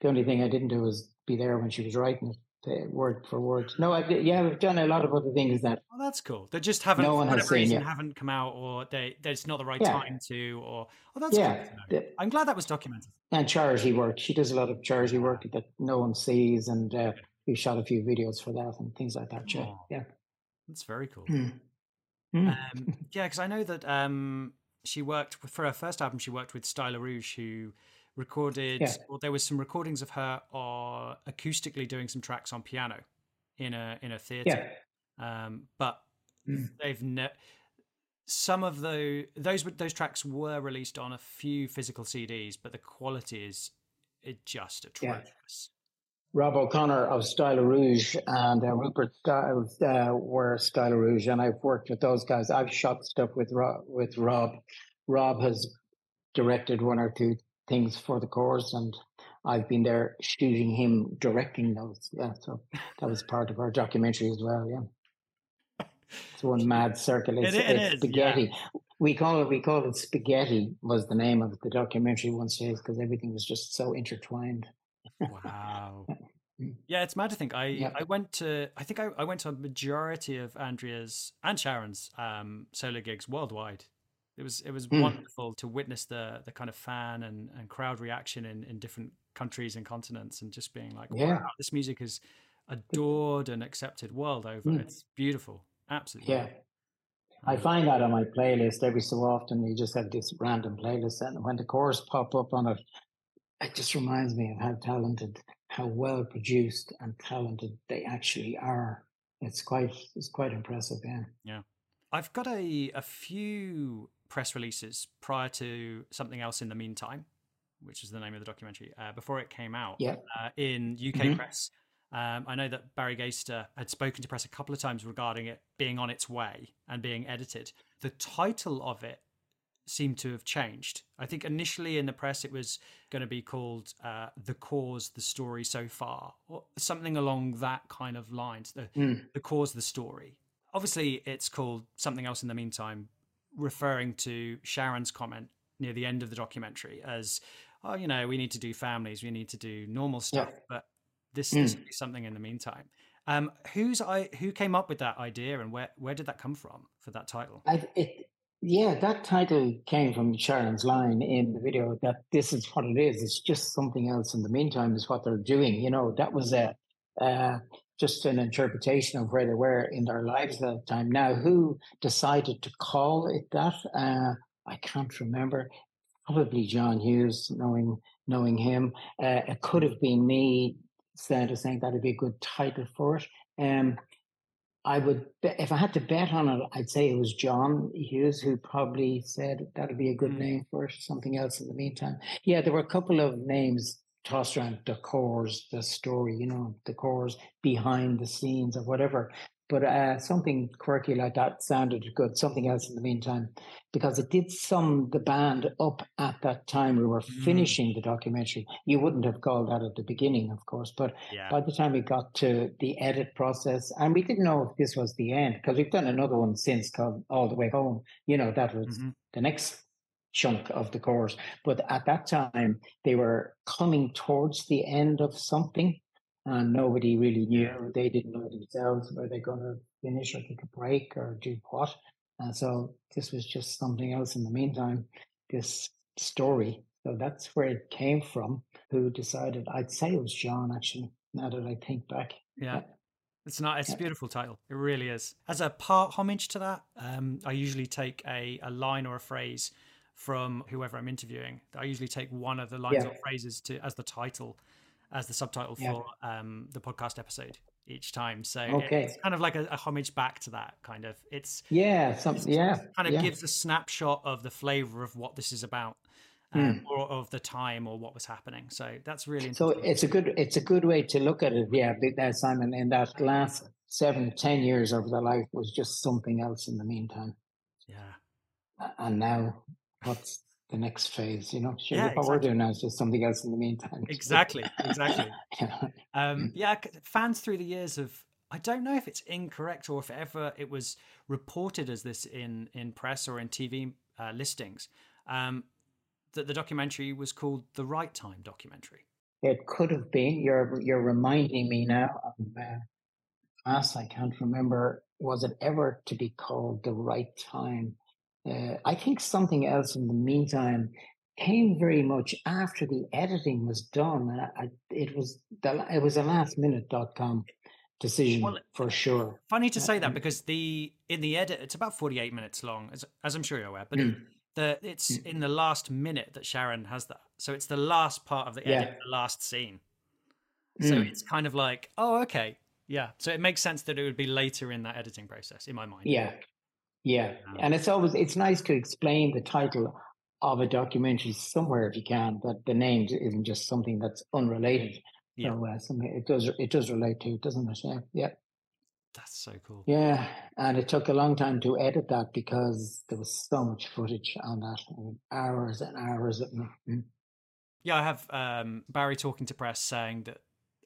G: the only thing I didn't do was be there when she was writing it word for word. No, I've, yeah, we've done a lot of other things that.
H: Oh, that's cool. They just haven't. No one has seen reason, haven't come out, or they it's not the right yeah. time to, or oh, that's yeah. The, I'm glad that was documented.
G: And charity work. She does a lot of charity work that no one sees, and uh, we shot a few videos for that and things like that. Oh, yeah,
H: that's very cool. Mm. Mm. Um, yeah, because I know that um, she worked for her first album. She worked with Stylo Rouge, who recorded yeah. well there was some recordings of her or acoustically doing some tracks on piano in a in a theater yeah. um, but mm. they've ne- some of the those those tracks were released on a few physical CDs but the quality is it just atrocious.
G: Rob O'Connor of Stylo Rouge and uh, Rupert Styles uh, were Stylo Rouge, and I've worked with those guys. I've shot stuff with Rob, with Rob Rob has directed one or two things for the Corrs, and I've been there shooting him directing those. Yeah, so that was part of our documentary as well. Yeah, it's one mad circle. It's,
H: It- it
G: it's
H: is,
G: spaghetti. We call it we call it spaghetti. Was the name of the documentary one says because everything was just so intertwined.
H: Wow. Yeah, it's mad to think. I
G: Yep.
H: I went to I think I, I went to a majority of Andrea's and Sharon's um, solo gigs worldwide. It was it was
G: Mm.
H: wonderful to witness the the kind of fan and, and crowd reaction in, in different countries and continents and just being like,
G: Yeah.
H: wow, this music is adored and accepted world over.
G: Mm.
H: It's beautiful. Absolutely.
G: Yeah. I find that on my playlist every so often. You just have this random playlist, and when the Corrs pop up on it, it just reminds me of how talented, how well produced and talented they actually are. It's quite, it's quite impressive. Yeah.
H: Yeah. I've got a, a few press releases prior to something else in the meantime, which is the name of the documentary, uh, before it came out
G: Yeah.
H: uh, in UK
G: Mhm.
H: press. Um, I know that Barry Gaister had spoken to press a couple of times regarding it being on its way and being edited. The title of it seemed to have changed. I think initially in the press it was going to be called uh, "The Corrs, the Story So Far," or something along that kind of lines. The
G: Mm.
H: the Corrs, the story. Obviously, it's called something else in the meantime, referring to Sharon's comment near the end of the documentary as, "Oh, you know, we need to do families, we need to do normal stuff, but this this
G: Mm.
H: will be something in the meantime." Um, who's I who came up with that idea and where where did that come from for that title?
G: I, it, yeah, that title came from Sharon's line in the video that this is what it is. It's just something else in the meantime is what they're doing. You know, that was a, uh, just an interpretation of where they were in their lives at that time. Now, who decided to call it that? Uh, I can't remember. Probably John Hughes, knowing knowing him. Uh, it could have been me saying, saying that'd be a good title for it. Um, I would, bet, if I had to bet on it, I'd say it was John Hughes who probably said that'd be a good
H: Mm.
G: name for it. Something else in the meantime. Yeah, there were a couple of names tossed around the Corrs, the story, you know, the Corrs behind the scenes or whatever. But uh, something quirky like that sounded good. Something else in the meantime, because it did sum the band up at that time we were
H: Mm.
G: finishing the documentary. You wouldn't have called that at the beginning, of course, but
H: Yeah.
G: by the time we got to the edit process, and we didn't know if this was the end because we've done another one since called All the Way Home. You know, that was
H: Mhm.
G: the next chunk of the Corrs. But at that time, they were coming towards the end of something, and nobody really knew. They didn't know themselves were they going to finish or take a break or do what. And so this was just something else in the meantime, this story. So that's where it came from. Who decided? I'd say it was John, actually, now that I think back.
H: Yeah. It's not. It's a beautiful title. It really is. As a part homage to that, um, I usually take a, a line or a phrase from whoever I'm interviewing. I usually take one of the lines
G: Yeah.
H: or phrases to as the title, as the subtitle
G: Yeah.
H: for um, the podcast episode each time. So
G: Okay.
H: it's kind of like a, a homage back to that kind of. It's
G: Yeah, some, yeah.
H: kind of
G: yeah.
H: gives a snapshot of the flavor of what this is about. Um, or of the time or what was happening so that's really
G: So it's a good it's a good way to look at it. Yeah, that Simon. In that last seven, ten years of their life was just something else in the meantime.
H: yeah
G: And now, what's the next phase? You know, sure,
H: Yeah,
G: what we're
H: exactly.
G: doing now is just something else in the meantime.
H: exactly exactly
G: Yeah.
H: Um, yeah, fans through the years of I don't know if it's incorrect or if ever it was reported as this in in press or in TV uh, listings um, that the documentary was called the Right Time documentary.
G: It could have been. You're you're reminding me now of uh, class. I can't remember. Was it ever to be called the right time? Uh, I think something else in the meantime came very much after the editing was done. I, I, it was the it was a last minute dot com decision
H: Well,
G: for sure.
H: Funny to
G: Uh,
H: say that because the in the edit it's about forty eight minutes long, as, as I'm sure you're aware, but
G: Mm.
H: the it's in the last minute that Sharon has that, so it's the last part of the
G: Yeah.
H: edit, the last scene. So
G: Mm.
H: it's kind of like, oh, okay, yeah. So it makes sense that it would be later in that editing process, in my mind.
G: Yeah, yeah, and it's always it's nice to explain the title of a documentary somewhere if you can. That the name isn't just something that's unrelated.
H: Yeah.
G: So uh, something it does it does relate to, doesn't it? Yeah, yeah.
H: That's so cool.
G: Yeah, and it took a long time to edit that because there was so much footage on that, hours and hours of. Mm.
H: Yeah, I have um, Barry talking to press saying that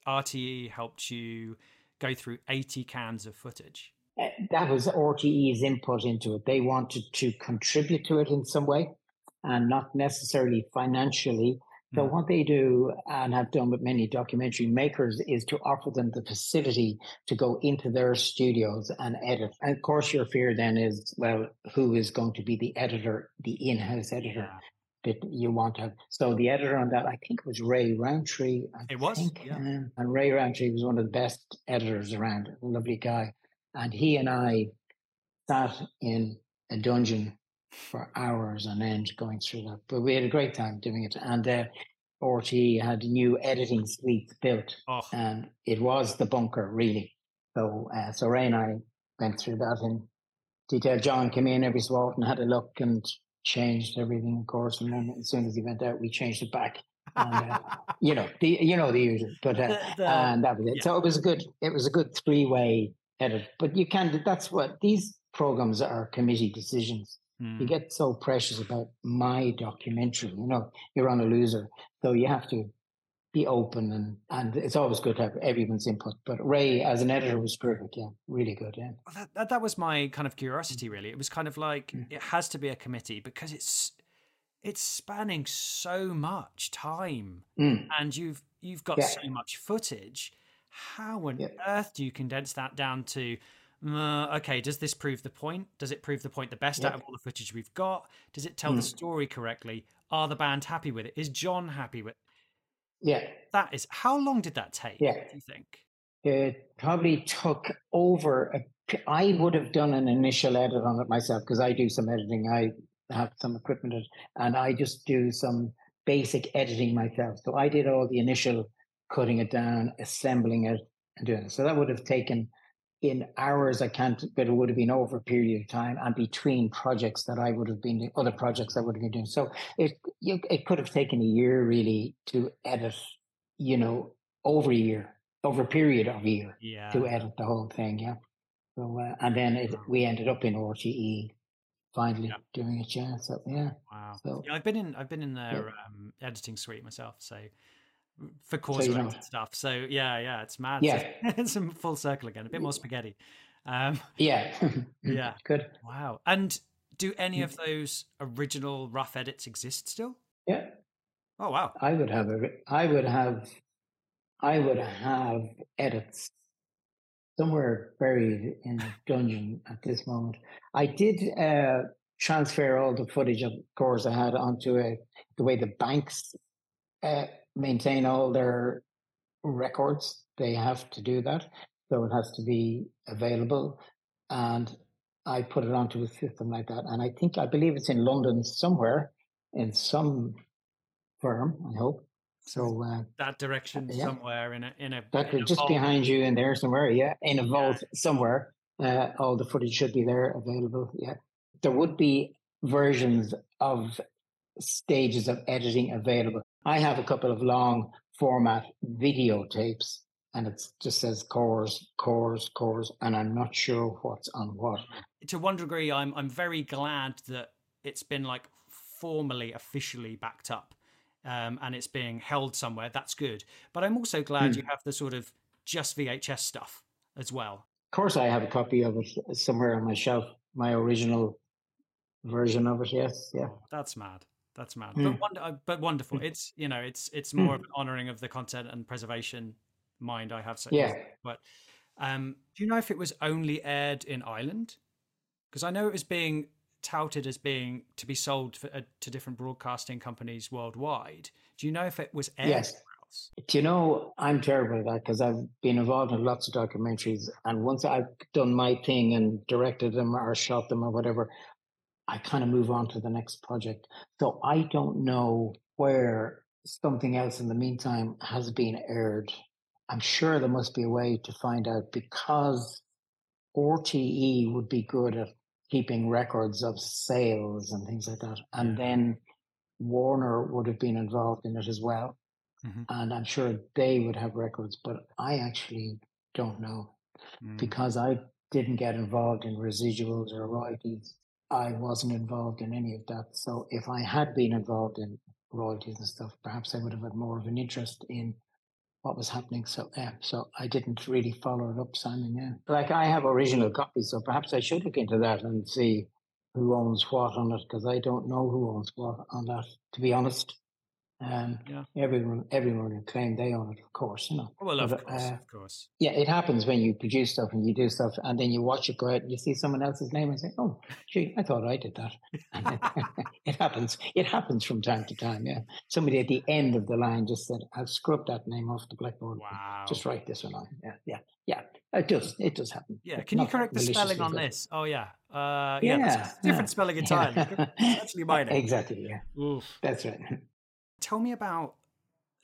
H: RTE helped you go through 80 cans of footage.
G: Uh, that was RTE's input into it. They wanted to contribute to it in some way and not necessarily financially. So, mm. what they do and have done with many documentary makers is to offer them the facility to go into their studios and edit. And of course, your fear then is, well, who is going to be the editor, the in house editor? That you want to have. So the editor on that, I think, was Ray Rowntree. I
H: it was,
G: think,
H: yeah.
G: Um, and Ray Rowntree was one of the best editors around. Lovely guy, and he and I sat in a dungeon for hours on end going through that. But we had a great time doing it, and uh, RTE had new editing suites built, oh. and it was the bunker really. So, uh, so Ray and I went through that in detail. John came in every so often, had a look, and changed everything, of course. And then as soon as he went out, we changed it back. And, uh, you know the you know the usual, but uh, the, and that was it. Yeah. So it was a good it was a good three way edit. But you can that's what these programs are committee decisions. Mm. You get so precious about my documentary. You know you're on a loser, so you have to be open and and it's always good to have everyone's input. But Ray, as an editor, was perfect. Yeah, really good. Yeah,
H: well, that, that, that was my kind of curiosity. Really, it was kind of like mm. it has to be a committee because it's it's spanning so much time,
G: mm.
H: and you've you've got yeah. so much footage. How on yeah. earth do you condense that down to? Uh, okay, does this prove the point? Does it prove the point the best out of all the footage we've got? Does it tell mm. the story correctly? Are the band happy with it? Is John happy with?
G: Yeah.
H: That is, how long did that take?
G: Yeah.
H: Do you think?
G: It probably took over. A, I would have done an initial edit on it myself because I do some editing. I have some equipment and I just do some basic editing myself. So I did all the initial cutting it down, assembling it, and doing it. So that would have taken in hours, I can't, but it would have been over a period of time and between projects that I would have been doing, other projects I would have been doing. So it, you, it could have taken a year really to edit, you know, over a year, over a period of a year
H: yeah.
G: to edit the whole thing. Yeah. So, uh, and then it, we ended up in RTE finally yeah. doing it. Yeah. So, yeah.
H: Wow. So, yeah, I've been in, I've been in their yeah. um, editing suite myself. So, for Corrs so stuff. So yeah, yeah, it's mad.
G: Yeah,
H: it's a full circle again. A bit more spaghetti. Um,
G: yeah,
H: yeah,
G: good.
H: Wow. And do any of those original rough edits exist still?
G: Yeah.
H: Oh wow.
G: I would have a. I would have. I would have edits somewhere buried in a dungeon at this moment. I did uh, transfer all the footage, of course, I had onto a, the way the banks uh, maintain all their records. They have to do that. So it has to be available. And I put it onto a system like that. And I think, I believe it's in London somewhere in some firm, I hope. So uh,
H: that direction yeah. somewhere in a in a
G: that
H: in a
G: just
H: vault.
G: behind you in there somewhere, yeah, in a vault yeah. somewhere. Uh, all the footage should be there available. Yeah, there would be versions of stages of editing available. I have a couple of long format videotapes and it just says Corrs, Corrs, Corrs, and I'm not sure what's on what.
H: To one degree, I'm I'm very glad that it's been like formally, officially backed up, um, and it's being held somewhere. That's good. But I'm also glad hmm. you have the sort of just VHS stuff as well.
G: Of course, I have a copy of it somewhere on my shelf, my original version of it. Yes, yeah.
H: That's mad. That's mad, mm. but, wonder, uh, but wonderful. Hmm. It's you know, it's it's more mm. of an honouring of the content and preservation mind I have. So
G: yeah.
H: But um, do you know if it was only aired in Ireland? Because I know it was being touted as being to be sold for, uh, to different broadcasting companies worldwide. Do you know if it was aired?
G: Yes. Do you know, I'm terrible at that because I've been involved in lots of documentaries. And once I've done my thing and directed them or shot them or whatever, I kind of move on to the next project. So I don't know where something else in the meantime has been aired. I'm sure there must be a way to find out because RTE would be good at keeping records of sales and things like that. And then Warner would have been involved in it as well. Mm-hmm. And I'm sure they would have records, but I actually don't know.
H: Mm.
G: because I didn't get involved in residuals or royalties. I wasn't involved in any of that. So if I had been involved in royalties and stuff, perhaps I would have had more of an interest in what was happening. So yeah, so I didn't really follow it up, Simon. Yeah, like I have original copies, so perhaps I should look into that and see who owns what on it because I don't know who owns what on that. To be honest, um,
H: Yeah.
G: everyone everyone will claim they own it, of course, you know.
H: Well, of
G: But,
H: course,
G: uh,
H: of course.
G: yeah, it happens when you produce stuff and you do stuff, and then you watch it go out and you see someone else's name and say, "Oh, gee, I thought I did that." it happens. It happens from time to time. Yeah, somebody at the end of the line just said, "I'll scrub that name off the blackboard.
H: Wow.
G: Just write this one on." Yeah, yeah, yeah. It does. It does happen.
H: Yeah, can you correct the spelling on this? Oh yeah, uh, yeah,
G: Yeah,
H: different
G: yeah,
H: spelling entirely.
G: yeah.
H: Actually my name.
G: Exactly. Yeah,
H: Oof.
G: that's right.
H: Tell me about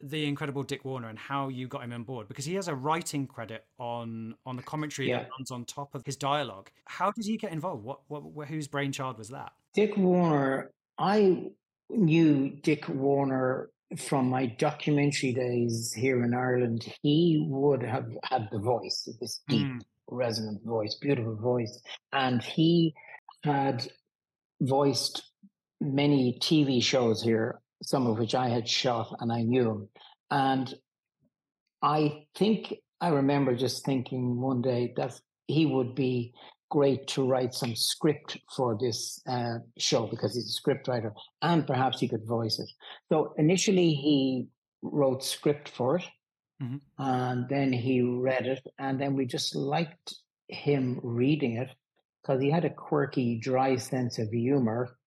H: the incredible Dick Warner and how you got him on board because he has a writing credit on on the commentary
G: Yeah.
H: that runs on top of his dialogue. How did he get involved? What, what, whose brainchild was that?
G: Dick Warner, I knew Dick Warner from my documentary days here in Ireland. He would have had the voice, this deep,
H: Mm.
G: resonant voice, beautiful voice. And he had voiced many TV shows here, some of which I had shot and I knew him. And I think I remember just thinking one day that he would be great to write some script for this uh, show because he's a script writer and perhaps he could voice it. So initially he wrote script for it
H: Mhm.
G: and then he read it and then we just liked him reading it because he had a quirky, dry sense of humor.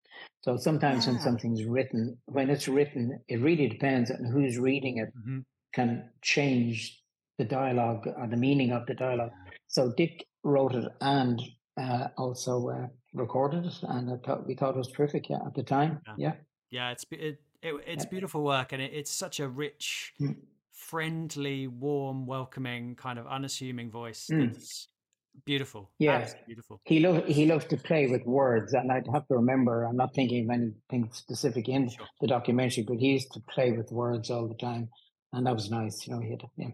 G: So sometimes when something's written, when it's written, it really depends on who's reading it
H: Mhm.
G: can change the dialogue or the meaning of the dialogue. So Dick wrote it and uh, also uh, recorded it, and I thought we thought it was terrific. Yeah, at the time.
H: Yeah.
G: Yeah,
H: Yeah, it's it, it, it's
G: Yeah.
H: beautiful work, and it, it's such a rich,
G: Mm.
H: friendly, warm, welcoming, kind of unassuming voice.
G: Mm.
H: That's beautiful.
G: Yeah.
H: Beautiful.
G: he loved he loved to play with words, and I'd have to remember. I'm not thinking of anything specific in
H: Sure.
G: the documentary, but he used to play with words all the time, and that was nice. You know, he had yeah.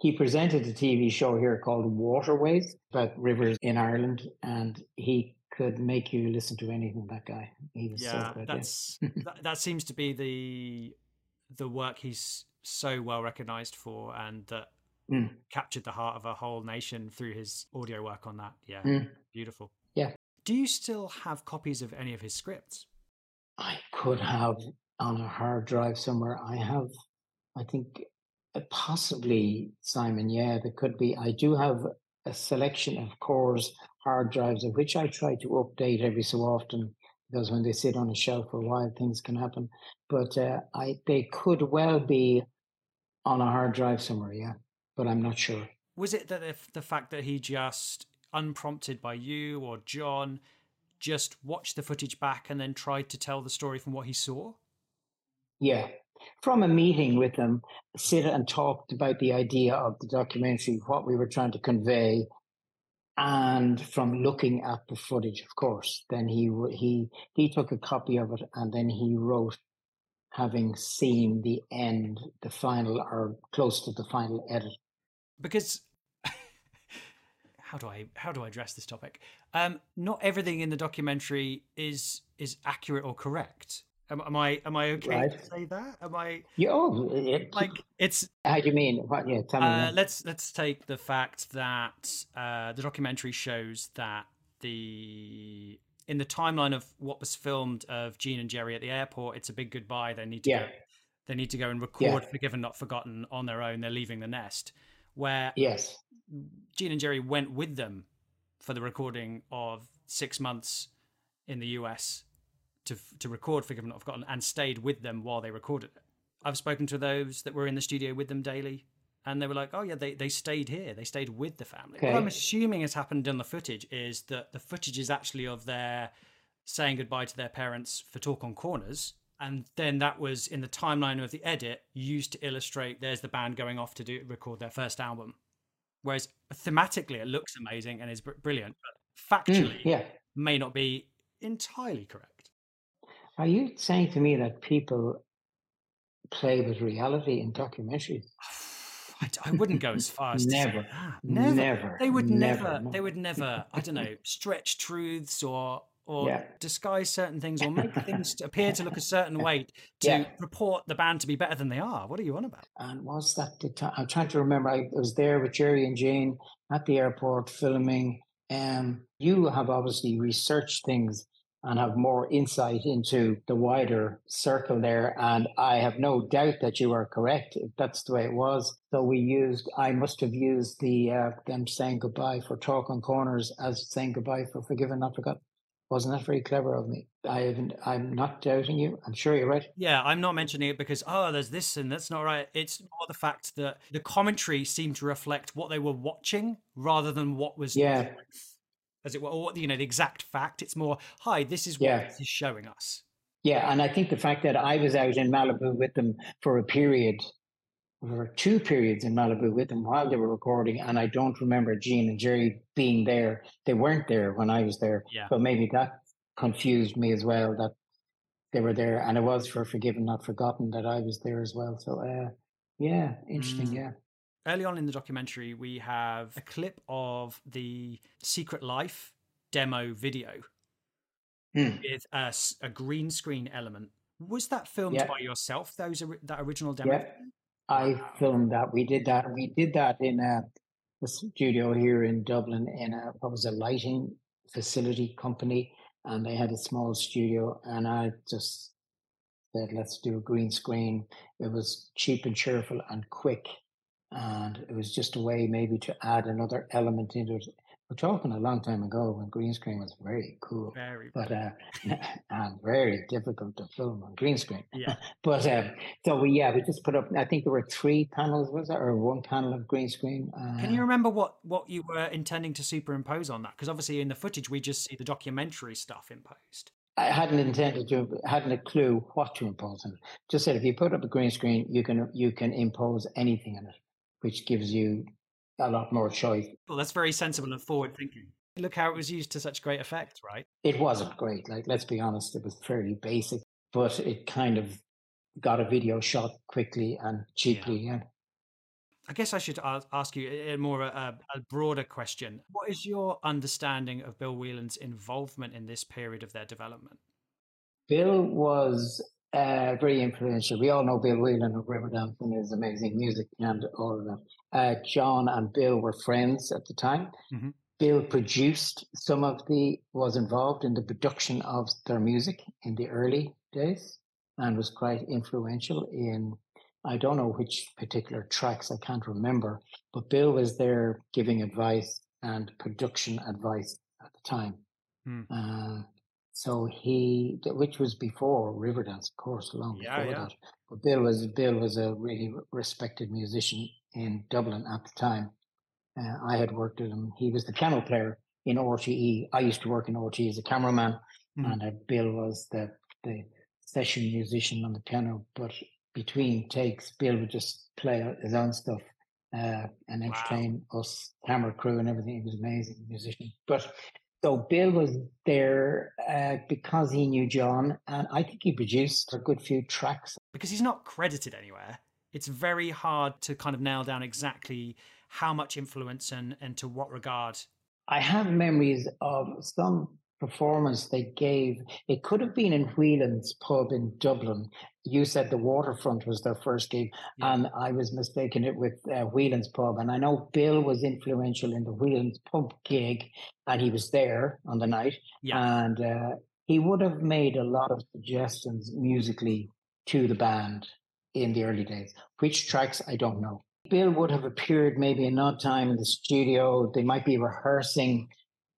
G: He presented a TV show here called Waterways about rivers in Ireland, and he could make you listen to anything. That guy, he was
H: Yeah,
G: so good. yeah.
H: that's that, that seems to be the the work he's so well recognized for, and that
G: Mm.
H: captured the heart of a whole nation through his audio work on that. Yeah,
G: Mm.
H: beautiful.
G: Yeah.
H: Do you still have copies of any of his scripts?
G: I could have on a hard drive somewhere. I have, I think, uh, possibly Simon. Yeah, there could be. I do have a selection of Corrs hard drives, of which I try to update every so often because when they sit on a shelf for a while, things can happen. But uh, I, they could well be on a hard drive somewhere. Yeah, but I'm not sure.
H: Was it that if the fact that he just unprompted by you or John just watched the footage back and then tried to tell the story from what he saw?
G: Yeah. From a meeting with them, sit and talked about the idea of the documentary, what we were trying to convey, and from looking at the footage, of course, then he he he took a copy of it and then he wrote, having seen the end, the final or close to the final edit.
H: Because how do I how do I address this topic? Um, not everything in the documentary is is accurate or correct. Am, am I am I okay
G: Right.
H: to say that? Am I
G: You, oh, it,
H: like it's
G: how do you mean? What? Yeah, tell me.
H: uh,
G: yeah.
H: let's let's take the fact that uh, the documentary shows that the in the timeline of what was filmed of Jean and Gerry at the airport, it's a big goodbye. They need to
G: Yeah.
H: go, they need to go and
G: Yeah.
H: record Forgiven Not Forgotten on their own. They're leaving the nest. Where
G: yes.
H: Jean and Gerry went with them for the recording of six months in the US to to record Forgiven Not Forgotten and stayed with them while they recorded it. I've spoken to those that were in the studio with them daily, and they were like, "Oh yeah, they they stayed here. They stayed with the family." What I'm assuming has happened in the footage is that the footage is actually of their saying goodbye to their parents for Talk on Corners. And then that was in the timeline of the edit used to illustrate there's the band going off to do record their first album. Whereas thematically it looks amazing and is br- brilliant, but
G: Mm,
H: factually
G: yeah.
H: may not be entirely correct.
G: Are you saying to me that people play with reality in documentaries?
H: I, I wouldn't go as far as
G: Never.
H: that. Never.
G: Never.
H: They would
G: Never.
H: never. They would never. I don't know. Stretch truths or or
G: Yeah.
H: disguise certain things or make things appear to look a certain way to
G: Yeah.
H: purport the band to be better than they are. What are you on about?
G: And was that the time? I'm trying to remember. I was there with Gerry and Jane at the airport filming. Um, you have obviously researched things and have more insight into the wider circle there. And I have no doubt that you are correct. If that's the way it was. So we used, I must have used the uh, them saying goodbye for talk on corners as saying goodbye for forgiven, not forgotten. Wasn't that very clever of me? I haven't, I'm not doubting you. I'm sure you're right.
H: Yeah, I'm not mentioning it because oh, there's this and that's not right. It's more the fact that the commentary seemed to reflect what they were watching rather than what was
G: Yeah.
H: truth, as it were, or you know, the exact fact. It's more, hi, this is what
G: Yeah.
H: this is showing us.
G: Yeah, and I think the fact that I was out in Malibu with them for a period, for two periods in Malibu with them while they were recording, and I don't remember Jean and Gerry being there. They weren't there when I was there,
H: Yeah.
G: but maybe that confused me as well. That they were there, and it was for Forgiven Not Forgotten that I was there as well. So, uh, yeah, interesting.
H: Mm.
G: Yeah,
H: Early on in the documentary, we have a clip of the Secret Life demo video
G: Hmm.
H: with a, a green screen element. Was that filmed
G: Yeah.
H: by yourself? Those that original demo.
G: yeah. I filmed that. We did that. We did that in a, a studio here in Dublin in a what was a lighting facility company, and they had a small studio. And I just said, "Let's do a green screen." It was cheap and cheerful and quick, and it was just a way maybe to add another element into it. We're talking a long time ago when green screen was very cool,
H: Very.
G: but uh, and very difficult to film on green screen.
H: Yeah.
G: But um, so we yeah we just put up. I think there were three panels, was there, or one panel of green screen? Uh,
H: Can you remember what what you were intending to superimpose on that? Because obviously in the footage we just see the documentary stuff imposed.
G: I hadn't intended to, hadn't a clue what to impose on it. Just said if you put up a green screen, you can you can impose anything on it, which gives you a lot more choice.
H: Well, that's very sensible and forward thinking. Look how it was used to such great effect, right?
G: It wasn't great. Like let's be honest, it was fairly basic, but it kind of got a video shot quickly and cheaply. Yeah.
H: I guess I should ask you a a more uh, a, a broader question. What is your understanding of Bill Whelan's involvement in this period of their development?
G: Bill was uh, very influential. We all know Bill Whelan of Riverdance and his amazing music and all of that. Uh, John and Bill were friends at the time.
H: Mhm.
G: Bill produced some of the, was involved in the production of their music in the early days and was quite influential in, I don't know which particular tracks, I can't remember, but Bill was there giving advice and production advice at the time.
H: Hmm.
G: Uh, so he, which was before Riverdance, of course, long
H: Yeah,
G: before
H: yeah.
G: that. But Bill was Bill was a really respected musician in Dublin at the time. Uh, I had worked with him. He was the piano player in RTE. I used to work in RTE as a cameraman,
H: Mhm.
G: and uh, Bill was the the session musician on the piano. But between takes, Bill would just play his own stuff uh, and entertain us, camera crew, and everything. He was an amazing musician. But so Bill was there uh, because he knew John, and I think he produced a good few tracks.
H: Because he's not credited anywhere. It's very hard to kind of nail down exactly how much influence and, and to what regard.
G: I have memories of some performance they gave. It could have been in Whelan's pub in Dublin. You said the waterfront was their first gig,
H: Yeah.
G: and I was mistaken it with uh, Whelan's pub. And I know Bill was influential in the Whelan's pub gig, and he was there on the night.
H: Yeah.
G: And uh, he would have made a lot of suggestions musically to the band in the early days. Which tracks, I don't know. Bill would have appeared maybe in odd time in the studio. They might be rehearsing.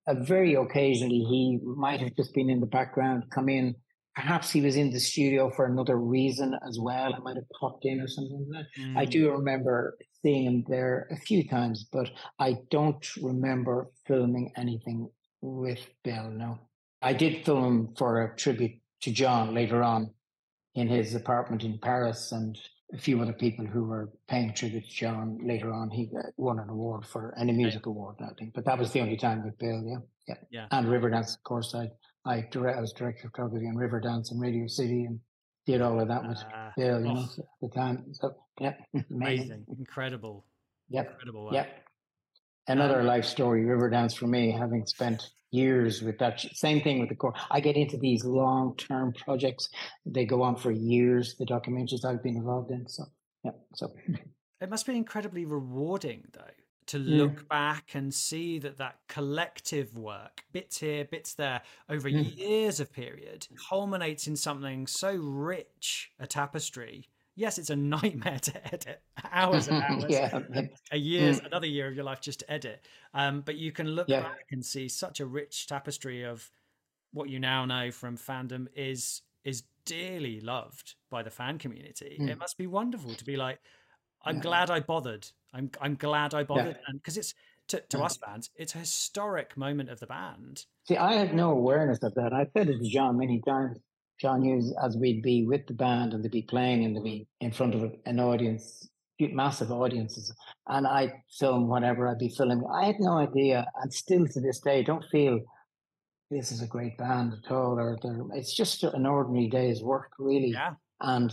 G: Uh, very occasionally, he might have just been in the background, come in. Perhaps he was in the studio for another reason as well. He might have popped in or something like that. I
H: Mm.
G: do remember seeing him there a few times, but I don't remember filming anything with Bill. No, I did film for a tribute to John later on in his apartment in Paris, and a few other people who were paying tribute to John later on. He uh, won an award for any music award, I think, but that was the only time with Bill. Yeah, yeah,
H: Yeah.
G: And Riverdance, of course. I I, direct, I was director of photography on Riverdance and Radio City, and did all of that with
H: Uh,
G: Bill. You know,
H: oh.
G: so at the time. So yeah, amazing.
H: amazing, incredible.
G: Yep.
H: Incredible work.
G: Yep. Another
H: Um,
G: life story, Riverdance for me, having spent years with that. Same thing with the core. I get into these long term projects. They go on for years, the documentaries I've been involved in. So, yeah. So,
H: It must be incredibly rewarding, though, to look back and see that that collective work, bits here, bits there, over
G: Mm.
H: years of period, culminates in something so rich, a tapestry. Yes, it's a nightmare to edit, hours and hours,
G: yeah.
H: a year's, another year of your life just to edit. Um, but you can look
G: Yeah.
H: back and see such a rich tapestry of what you now know from fandom is is dearly loved by the fan community. It
G: Mm.
H: must be wonderful to be like, I'm
G: Yeah.
H: glad I bothered. I'm I'm glad I bothered,
G: Yeah.
H: and because it's to, to
G: Yeah.
H: us fans, it's a historic moment of the band.
G: See, I had no awareness of that. I've said it to John many times. John Hughes, as we'd be with the band and they'd be playing and they'd be in front of an audience, massive audiences, and I'd film whatever I'd be filming. I had no idea, and still to this day, don't feel this is a great band at all, or it's just an ordinary day's work, really.
H: Yeah,
G: And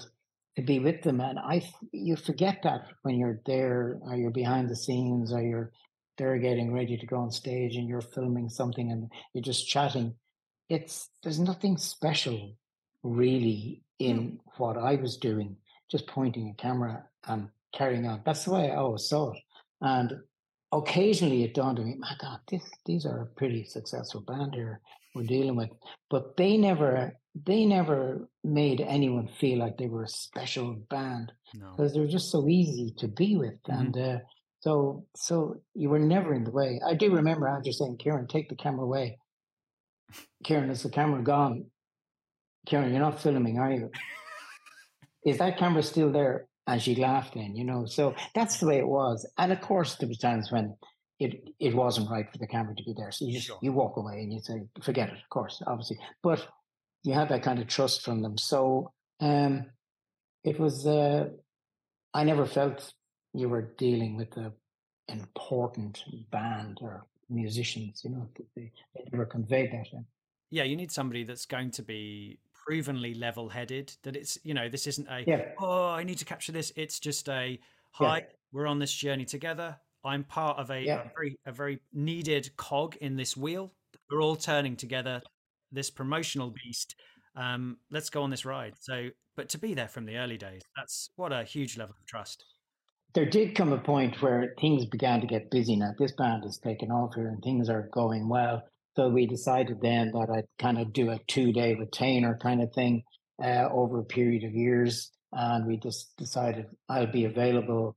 G: to be with them, and I, you forget that when you're there, or you're behind the scenes, or you're they're getting ready to go on stage and you're filming something and you're just chatting. It's there's nothing special really in what I was doing, just pointing a camera and carrying on. That's the way I always saw it. And occasionally it dawned on me, my God, this these are a pretty successful band here we're dealing with. But they never they never made anyone feel like they were a special band
H: no,
G: because they were just so easy to be with.
H: Mhm.
G: And uh, so so you were never in the way. I do remember Andrea saying, Ciarán, take the camera away. Ciarán, is the camera gone? Ciarán, you're not filming, are you? is that camera still there? And she laughed then, you know. So that's the way it was. And of course, there were times when it it wasn't right for the camera to be there. So you just
H: Sure.
G: you walk away and you say, forget it, of course, obviously. But you had that kind of trust from them. So um it was uh I never felt you were dealing with an important band or musicians, you know, they, they never conveyed that.
H: yeah, you need somebody that's going to be provenly level-headed. That it's you know this isn't a
G: Yeah.
H: oh I need to capture this. It's just a
G: Yeah.
H: hi, we're on this journey together. I'm part of a,
G: Yeah.
H: a very a very needed cog in this wheel. We're all turning together. This promotional beast. Um, let's go on this ride. So, but to be there from the early days, that's what a huge level of trust.
G: there did come a point where things began to get busy now. This band has taken off here and things are going well. So we decided then that I'd kind of do a two day retainer kind of thing uh, over a period of years. And we just decided I'll be available.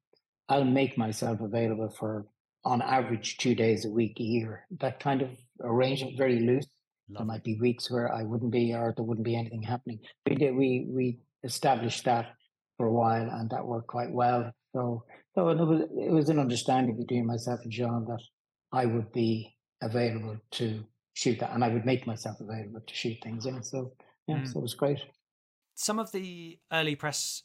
G: I'll make myself available for on average two days a week a year. That kind of arrangement, very loose. There might be weeks where I wouldn't be or there wouldn't be anything happening. We did we we established that for a while and that worked quite well. So so it was it was an understanding between myself and John that I would be available to shoot that and I would make myself available to shoot things in. So yeah,
H: Mm.
G: so it was great.
H: Some of the early press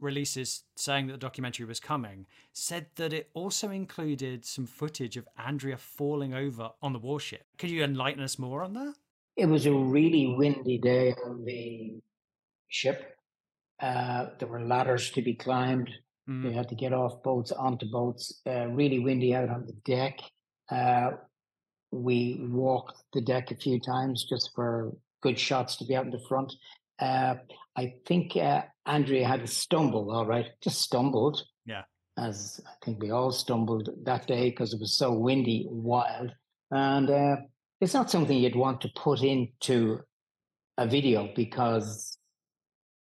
H: releases saying that the documentary was coming said that it also included some footage of Andrea falling over on the warship. Could you enlighten us more on that?
G: It was a really windy day on the ship. Uh, there were ladders to be climbed.
H: Mm.
G: They had to get off boats onto boats. Uh, really windy out on the deck. Uh, we walked the deck a few times just for good shots to be out in the front. Uh, I think uh, Andrea had a stumble, all right, just stumbled.
H: Yeah.
G: As I think we all stumbled that day because it was so windy, wild. And uh, it's not something you'd want to put into a video because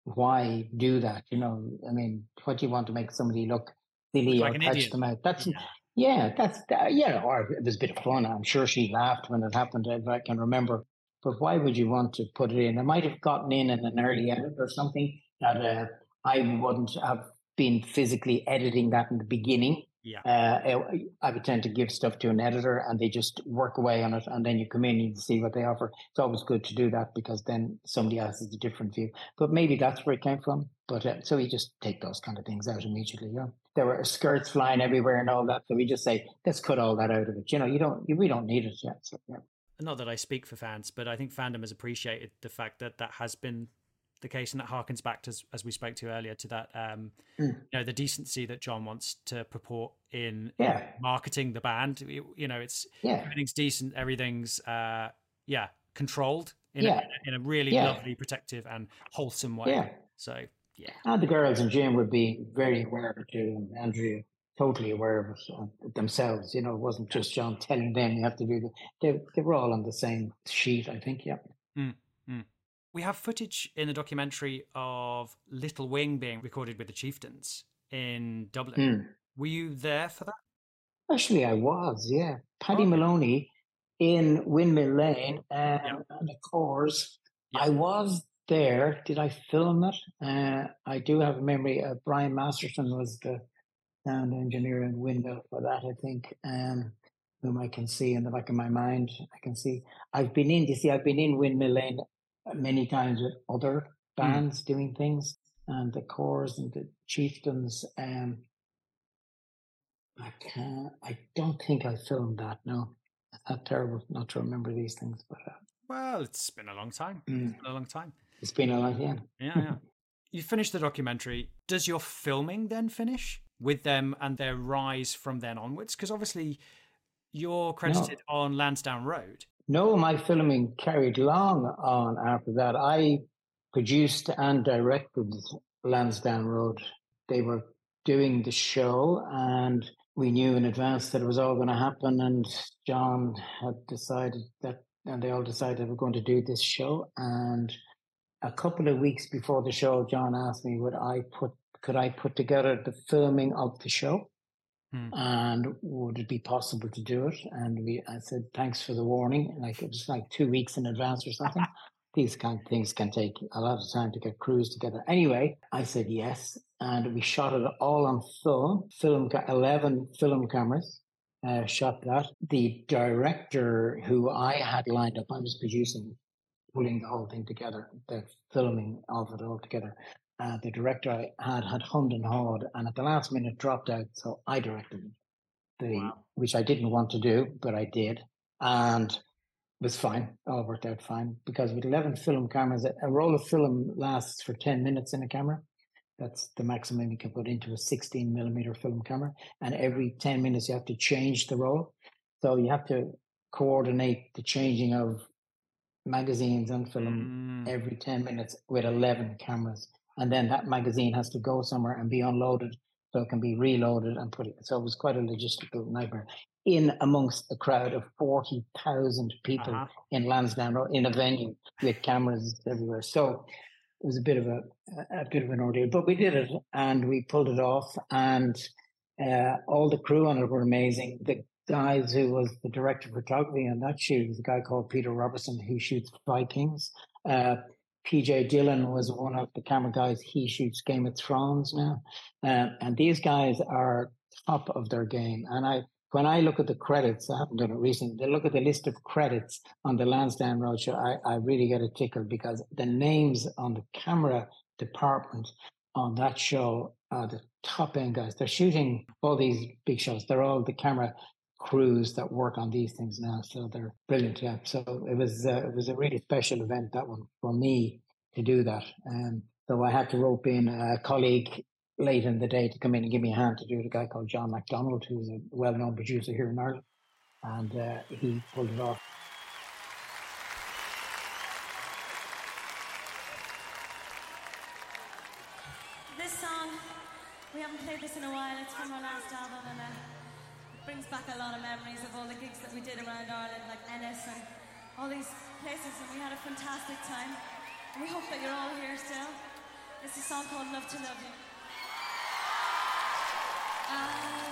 G: why do that? You know, I mean, what do you want to make somebody look silly
H: like
G: or catch
H: idiot.
G: them out? That's
H: Yeah.
G: Yeah, that's that, yeah, or it was a bit of fun. I'm sure she laughed when it happened, if I can remember. But why would you want to put it in? I might have gotten in in an early edit or something that uh, I wouldn't have been physically editing that in the beginning.
H: Yeah.
G: Uh, I would tend to give stuff to an editor and they just work away on it, and then you come in and you see what they offer. It's always good to do that because then somebody else has a different view. But maybe that's where it came from. But uh, so we just take those kind of things out immediately. Yeah, there were skirts flying everywhere and all that. So we just say, let's cut all that out of it. You know, you don't, you, we don't need it yet. So yeah.
H: Not that I speak for fans, but I think fandom has appreciated the fact that that has been the case, and that harkens back to as, as we spoke to earlier to that um,
G: Mm.
H: you know the decency that John wants to purport in,
G: Yeah.
H: marketing the band. You, know, it's
G: Yeah.
H: everything's decent, everything's uh, yeah controlled in
G: Yeah.
H: a in a really lovely, protective, and wholesome way.
G: Yeah.
H: So yeah,
G: And the girls and Jim would be very aware of it too, and Andrea totally aware of it uh, themselves. You know, it wasn't just John telling them you have to do the. They they were all on the same sheet, I think. Yeah.
H: Mm, mm. We have footage in the documentary of Little Wing being recorded with the Chieftains in Dublin.
G: Mm.
H: Were you there for that?
G: Actually, I was. Yeah, Paddy
H: Okay.
G: Moloney in Windmill Lane um, and the Corrs. I was there. Did I film it? Uh, I do have a memory. Uh, Brian Masterson was the sound engineer in Windmill for that. I think. Um, whom I can see in the back of my mind. I can see. I've been in. You see, I've been in Windmill Lane many times with other bands doing things, and the Corrs and the Chieftains. Um, I can't. I don't think I filmed that. No, it's not terrible not to remember these things, but uh,
H: Well, it's been a long time.
G: Mm.
H: It's been a long time.
G: It's been a long time.
H: Yeah, yeah. you finished the documentary. Does your filming then finish with them and their rise from then onwards? Because obviously you're credited on Lansdowne Road.
G: No, my filming carried long on after that. I produced and directed Lansdowne Road. They were doing the show, and we knew in advance that it was all going to happen. And John had decided that, and they all decided they were going to do this show. And a couple of weeks before the show, John asked me, "Would I put? Could I put together the filming of the show?" and would it be possible to do it? And we, I said, thanks for the warning. Like it was like two weeks in advance or something. These kind of things can take a lot of time to get crews together. Anyway, I said yes, and we shot it all on film. Film, eleven film cameras. Uh, shot that. The director who I had lined up, I was producing, pulling the whole thing together, the filming of it all together. Uh, the director I had had hummed and hawed, and at the last minute dropped out, so I directed it. The which I didn't want to do, but I did, and it was fine. All worked out fine because with eleven film cameras, a- a roll of film lasts for ten minutes in a camera. That's the maximum you can put into a 16 millimeter film camera, and every 10 minutes you have to change the roll. So you have to coordinate the changing of magazines and film every 10 minutes with 11 cameras. And then that magazine has to go somewhere and be unloaded so it can be reloaded and put it. So it was quite a logistical nightmare in amongst a crowd of 40,000 people
H: Uh-huh.
G: in Lansdowne Road in a venue with cameras everywhere. So it was a bit of a, a bit of an ordeal, but we did it and we pulled it off and uh, all the crew on it were amazing. The guys who was the director of photography on that shoot was a guy called Peter Robertson who shoots Vikings. Uh, PJ Dillon was one of the camera guys. He shoots Game of Thrones now, uh, and these guys are top of their game. And I, when I look at the credits, I haven't done it recently. They look at the list of credits on the Lansdowne Road show. I, I really get a tickle because the names on the camera department on that show are the top end guys. They're shooting all these big shows. They're all the camera crews that work on these things now. So they're brilliant. Yeah. So it was uh, it was a really special event that one for me to do that. Um, so I had to rope in a colleague late in the day to come in and give me a hand to do it. A guy called John MacDonald, who's a well-known producer here in Ireland, and uh, he pulled it off.
D: Around Ireland, like Ennis and all these places, and we had a fantastic time. And we hope that you're all here still. It's a song called Love to Love You. I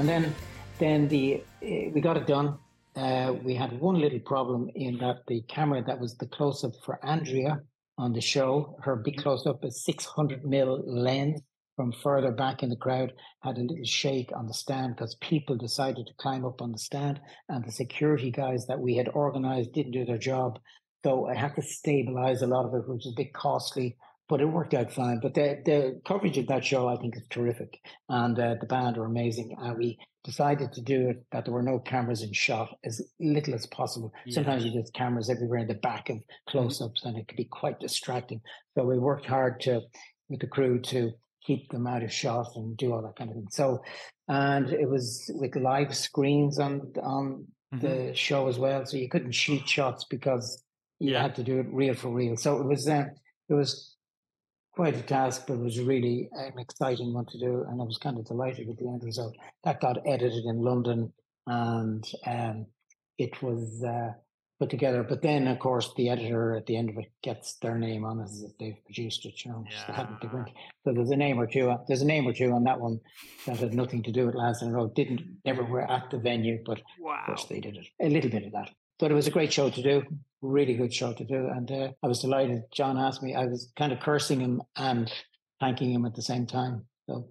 G: And then, then the uh, we got it done. Uh, we had one little problem in that the camera that was the close up for Andrea on the show, her big close up, a 600 mil lens from further back in the crowd had a little shake on the stand because people decided to climb up on the stand and the security guys that we had organized didn't do their job. So I had to stabilize a lot of it, which was a bit costly, but it worked out fine. But the, the coverage of that show, I think, is terrific. And uh, the band are amazing. And we decided to do it that there were no cameras in shot as little as possible. Yeah. Sometimes you get cameras everywhere in the back of close ups and it can be quite distracting. So we worked hard to, with the crew to keep them out of shot and do all that kind of thing. So, and it was with live screens on on mm-hmm. the show as well, so you couldn't shoot shots because you yeah. had to do it real for real. So it was uh, it was quite a task, but it was really an exciting one to do, and I was kind of delighted with the end result. That got edited in London, and um, it was. Uh, put together. But then, of course, the editor at the end of it gets their name on it as if they've produced it. You know, yeah. So there's a name or two. There's a name or two on that one that had nothing to do with Lansdowne Road. Didn't never were at the venue, but wow. of course they did it. A little bit of that. But it was a great show to do, really good show to do, and uh, I was delighted. John asked me. I was kind of cursing him and thanking him at the same time. So,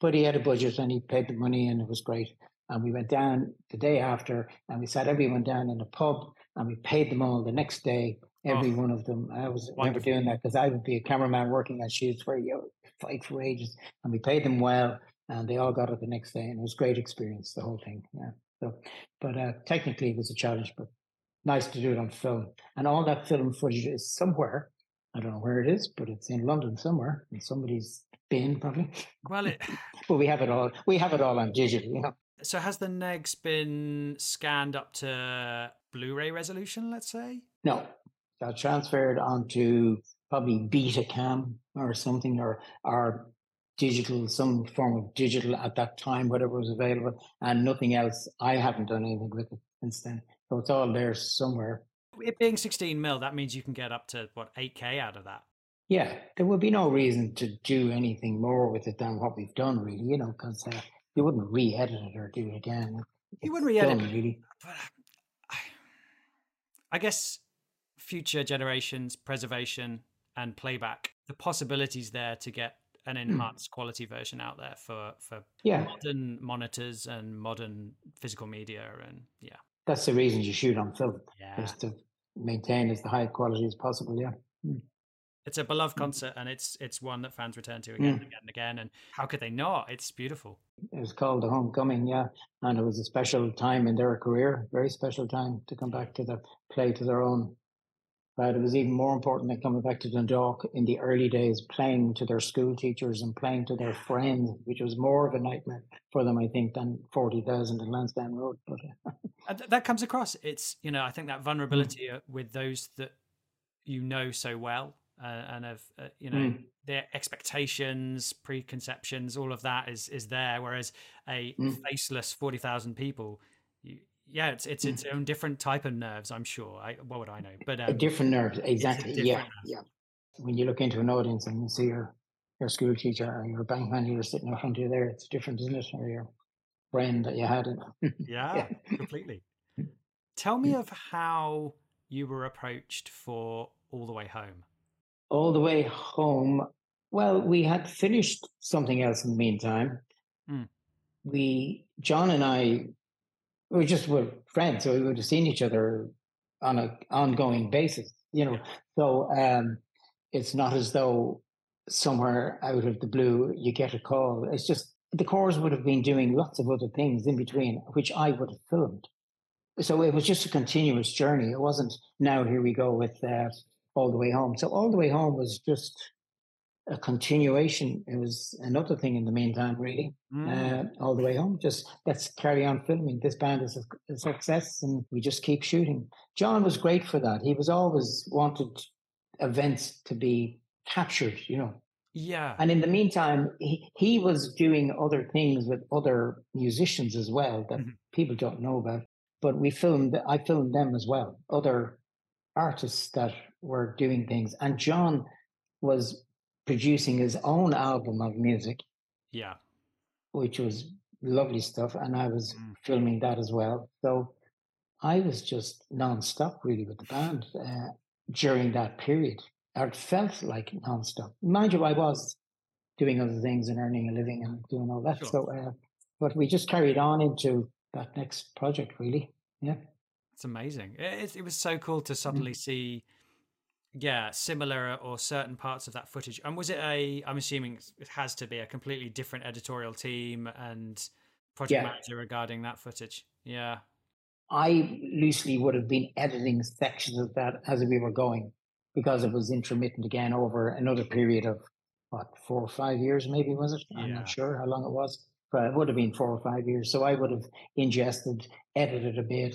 G: but he had a budget and he paid the money, and it was great. And we went down the day after, and we sat everyone down in a pub and we paid them all the next day, every oh, one of them. I was wonderful. never doing that because I would be a cameraman working on shoots where you fight for ages, and we paid them well, and they all got it the next day, and it was a great experience, the whole thing. Yeah. So, but uh, technically, it was a challenge, but nice to do it on film, and all that film footage is somewhere. I don't know where it is, but it's in London somewhere, in somebody's bin probably.
H: Well, it.
G: but we have it all. We have it all on digital, you know.
H: So has the negs been scanned up to Blu-ray resolution, let's say?
G: No, got transferred onto probably Betacam or something, or or digital, some form of digital at that time, whatever was available, and nothing else. I haven't done anything with it since then, so it's all there somewhere.
H: It being 16 mil, that means you can get up to what 8K out of that.
G: Yeah, there would be no reason to do anything more with it than what we've done, really. You know, because uh, you wouldn't re-edit it or do it again.
H: You wouldn't re-edit it, really. But I guess future generations, preservation, and playback, the possibilities there to get an hmm. enhanced quality version out there for for yeah. modern monitors and modern physical media and yeah
G: that's the reason you shoot on film yeah. just to maintain as the high quality as possible yeah mm.
H: it's a beloved hmm. concert and it's it's one that fans return to again mm. and again and again and how could they not it's beautiful
G: it was called the homecoming yeah and it was a special time in their career very special time to come back to the play to their own but it was even more important than coming back to Dundalk in the early days, playing to their school teachers and playing to their friends, which was more of a nightmare for them, I think, than 40,000 in Lansdowne Road. But
H: uh, that comes across. It's, you know, I think that mm. vulnerability mm. with those that you know so well uh, and of uh, you know mm. their expectations preconceptions all of that is is there whereas a mm. faceless 40,000 people yeah it's it's its mm. own different type of nerves i'm sure I, what would i know but
G: um, different nerves exactly different yeah nerve. yeah when you look into an audience and you see your your school teacher or your bank manager sitting in front of you there it's different isn't it or your friend that you had
H: yeah, yeah. completely tell me of how you were approached for all the way home
G: all the way home. Well, we had finished something else in the meantime. Mm. We, John and I, we just were friends, so we would have seen each other on an ongoing basis, you know. So um, it's not as though somewhere out of the blue you get a call. It's just the Corrs would have been doing lots of other things in between, which I would have filmed. So it was just a continuous journey. It wasn't now here we go with uh, all the way home. So all the way home was just a continuation. It was another thing in the meantime, really. Mm. Uh, all the way home, just let's carry on filming. This band is a, a, success, and we just keep shooting. John was great for that. He was always wanted events to be captured, you know.
H: Yeah.
G: And in the meantime, he, he was doing other things with other musicians as well that mm-hmm. people don't know about. But we filmed, I filmed them as well, other artists that were doing things. And John was producing his own album of music.
H: Yeah.
G: Which was lovely stuff, and I was
H: Mm.
G: filming that as well. So I was just non-stop really with the band uh, during that period. Or it felt like non-stop. Mind you, I was doing other things and earning a living and doing all that.
H: Sure.
G: So, uh, but we just carried on into that next project, really. Yeah.
H: It's amazing. It, it, it was so cool to suddenly see, yeah, similar or certain parts of that footage. And was it a? I'm assuming it has to be a completely different editorial team and project
G: Yeah.
H: manager regarding that footage. Yeah.
G: I loosely would have been editing sections of that as we were going because it was intermittent again over another period of what four or five years maybe was it i'm
H: Yeah.
G: not sure how long it was but it would have been four or five years so i would have ingested edited a bit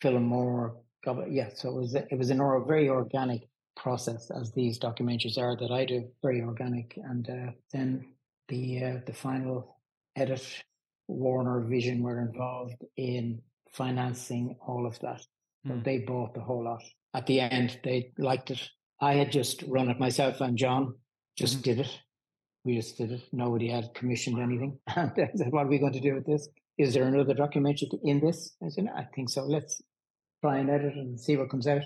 G: film more cover- yeah so it was it was an or, very organic process as these documentaries are that i do very organic and uh, then the uh, the final edit warner vision were involved in financing all of that
H: Hmm.
G: they bought the whole lot. At the end, they liked it. I had just run it myself, and John just
H: Mhm.
G: did it. We just did it. Nobody had commissioned anything. And I said, "What are we going to do with this? Is there another documentary in this?" I said, "I think so. Let's try and edit it and see what comes out."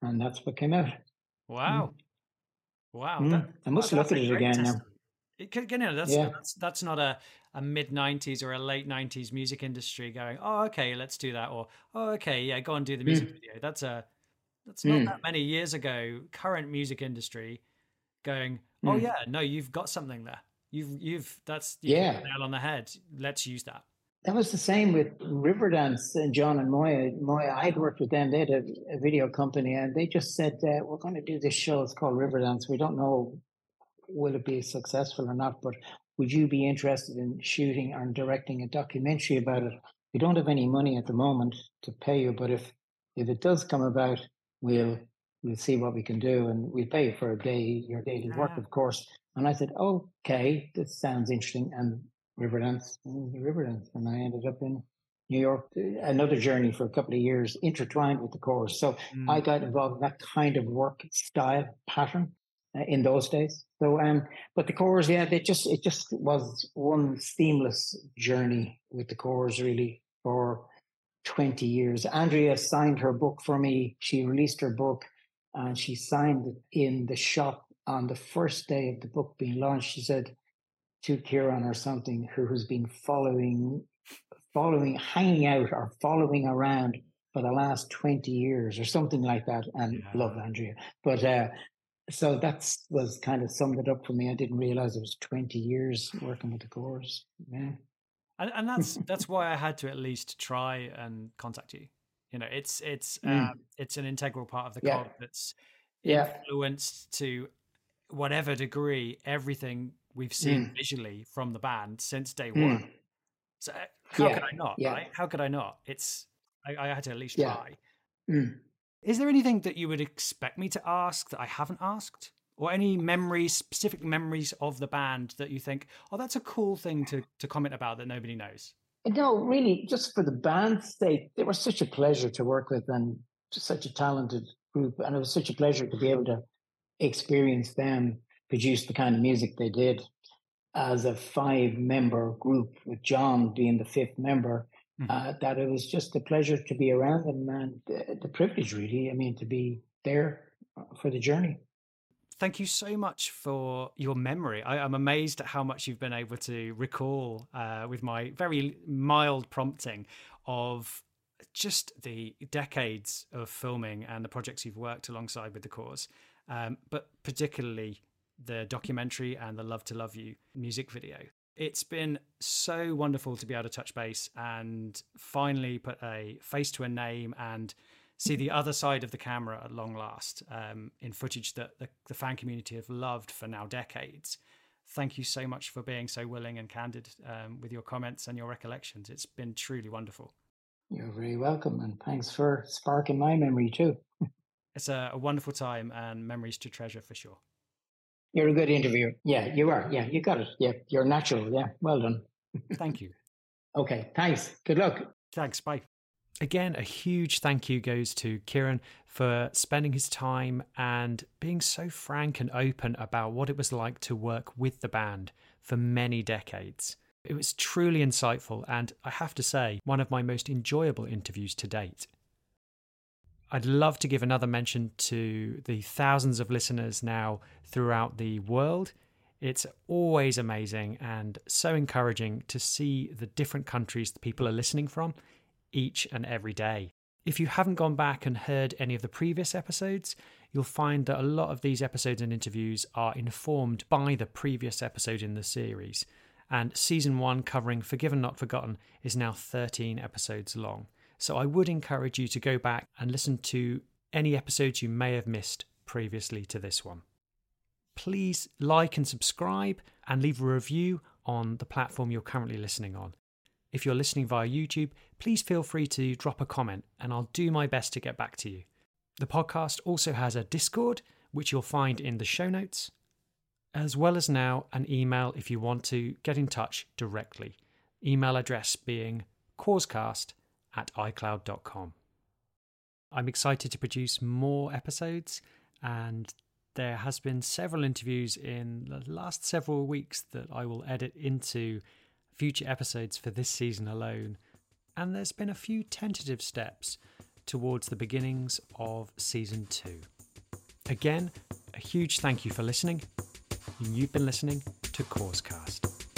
G: And that's what came out.
H: Wow. Wow.
G: Mm.
H: that-
G: I must
H: that-
G: look at it again now.
H: It you know, that's,
G: Yeah.
H: that's that's not a, a mid '90s or a late '90s music industry going, oh, okay, let's do that, or oh, okay, yeah, go and do the music video. That's a that's not
G: Mm.
H: that many years ago. Current music industry going, oh
G: Mm.
H: yeah, no, you've got something there. You've you've that's you hit
G: Yeah.
H: nail on the head. Let's use that.
G: That was the same with Riverdance and John and Moya. Moya, I'd worked with them. They had a, a video company, and they just said, uh, "We're going to do this show. It's called Riverdance. We don't know will it be successful or not, but would you be interested in shooting and directing a documentary about it? We don't have any money at the moment to pay you, but if if it does come about, we'll we'll see what we can do, and we'll pay you for a day, your daily work,
H: Ah.
G: of course." And I said, "Okay, this sounds interesting." And Riverdance, the Riverdance, and I ended up in New York, uh, another journey for a couple of years, intertwined with the Corrs. So
H: Mm.
G: I got involved in that kind of work style pattern uh, in those days. So, um, but the Corrs, yeah, they just it just was one seamless journey with the Corrs really for twenty years. Andrea signed her book for me. She released her book, and she signed it in the shop on the first day of the book being launched. She said to Ciarán or something who has been following, following, hanging out or following around for the last 20 years or something like that. And
H: Yeah.
G: love Andrea. But uh, so that's was kind of summed it up for me. I didn't realize it was 20 years working with the Corrs. Yeah.
H: and, and that's that's why I had to at least try and contact you. You know, it's it's
G: Mm.
H: um, it's an integral part of the
G: Yeah.
H: that's
G: Yeah.
H: influenced to whatever degree everything we've seen
G: Mm.
H: visually from the band since day
G: Mm.
H: one. So uh, how
G: Yeah,
H: could I not?
G: yeah.
H: Right? How could I not? It's I, I had to at least
G: Yeah.
H: try.
G: Mm.
H: Is there anything that you would expect me to ask that I haven't asked? Or any memories, specific memories of the band that you think, oh, that's a cool thing to, to comment about that nobody knows?
G: No, really, just for the band's sake, they were such a pleasure to work with and such a talented group. And it was such a pleasure to be able to experience them produce the kind of music they did as a five member group, with John being the fifth member.
H: Mhm.
G: Uh, that it was just a pleasure to be around them and uh, the privilege, really. I mean, to be there uh, for the journey.
H: Thank you so much for your memory. I, I'm amazed at how much you've been able to recall uh, with my very mild prompting of just the decades of filming and the projects you've worked alongside with the Corrs, um, but particularly the documentary and the Love to Love You music video. It's been so wonderful to be able to touch base and finally put a face to a name and see the other side of the camera at long last um, in footage that the, the fan community have loved for now decades. Thank you so much for being so willing and candid um, with your comments and your recollections. It's been truly wonderful.
G: You're very welcome. And thanks for sparking my memory, too.
H: It's a, a wonderful time and memories to treasure for sure.
G: You're a good interviewer. Yeah, you are. Yeah, you got it. Yeah, you're natural. Yeah, well done.
H: Thank you.
G: Okay, thanks. Good luck.
H: Thanks. Bye. Again, a huge thank you goes to Ciarán for spending his time and being so frank and open about what it was like to work with the band for many decades. It was truly insightful and, I have to say, one of my most enjoyable interviews to date. I'd love to give another mention to the thousands of listeners now throughout the world. It's always amazing and so encouraging to see the different countries that people are listening from each and every day. If you haven't gone back and heard any of the previous episodes, you'll find that a lot of these episodes and interviews are informed by the previous episode in the series. And season one, covering Forgiven Not Forgotten, is now 13 episodes long. So I would encourage you to go back and listen to any episodes you may have missed previously to this one. Please like and subscribe and leave a review on the platform you're currently listening on. If you're listening via YouTube, please feel free to drop a comment and I'll do my best to get back to you. The podcast also has a Discord, which you'll find in the show notes, as well as now an email if you want to get in touch directly. Email address being corrscast at icloud.com. I'm excited to produce more episodes, and there has been several interviews in the last several weeks that I will edit into future episodes for this season alone, and there's been a few tentative steps towards the beginnings of season two. Again, a huge thank you for listening. You've been listening to CorrsCast.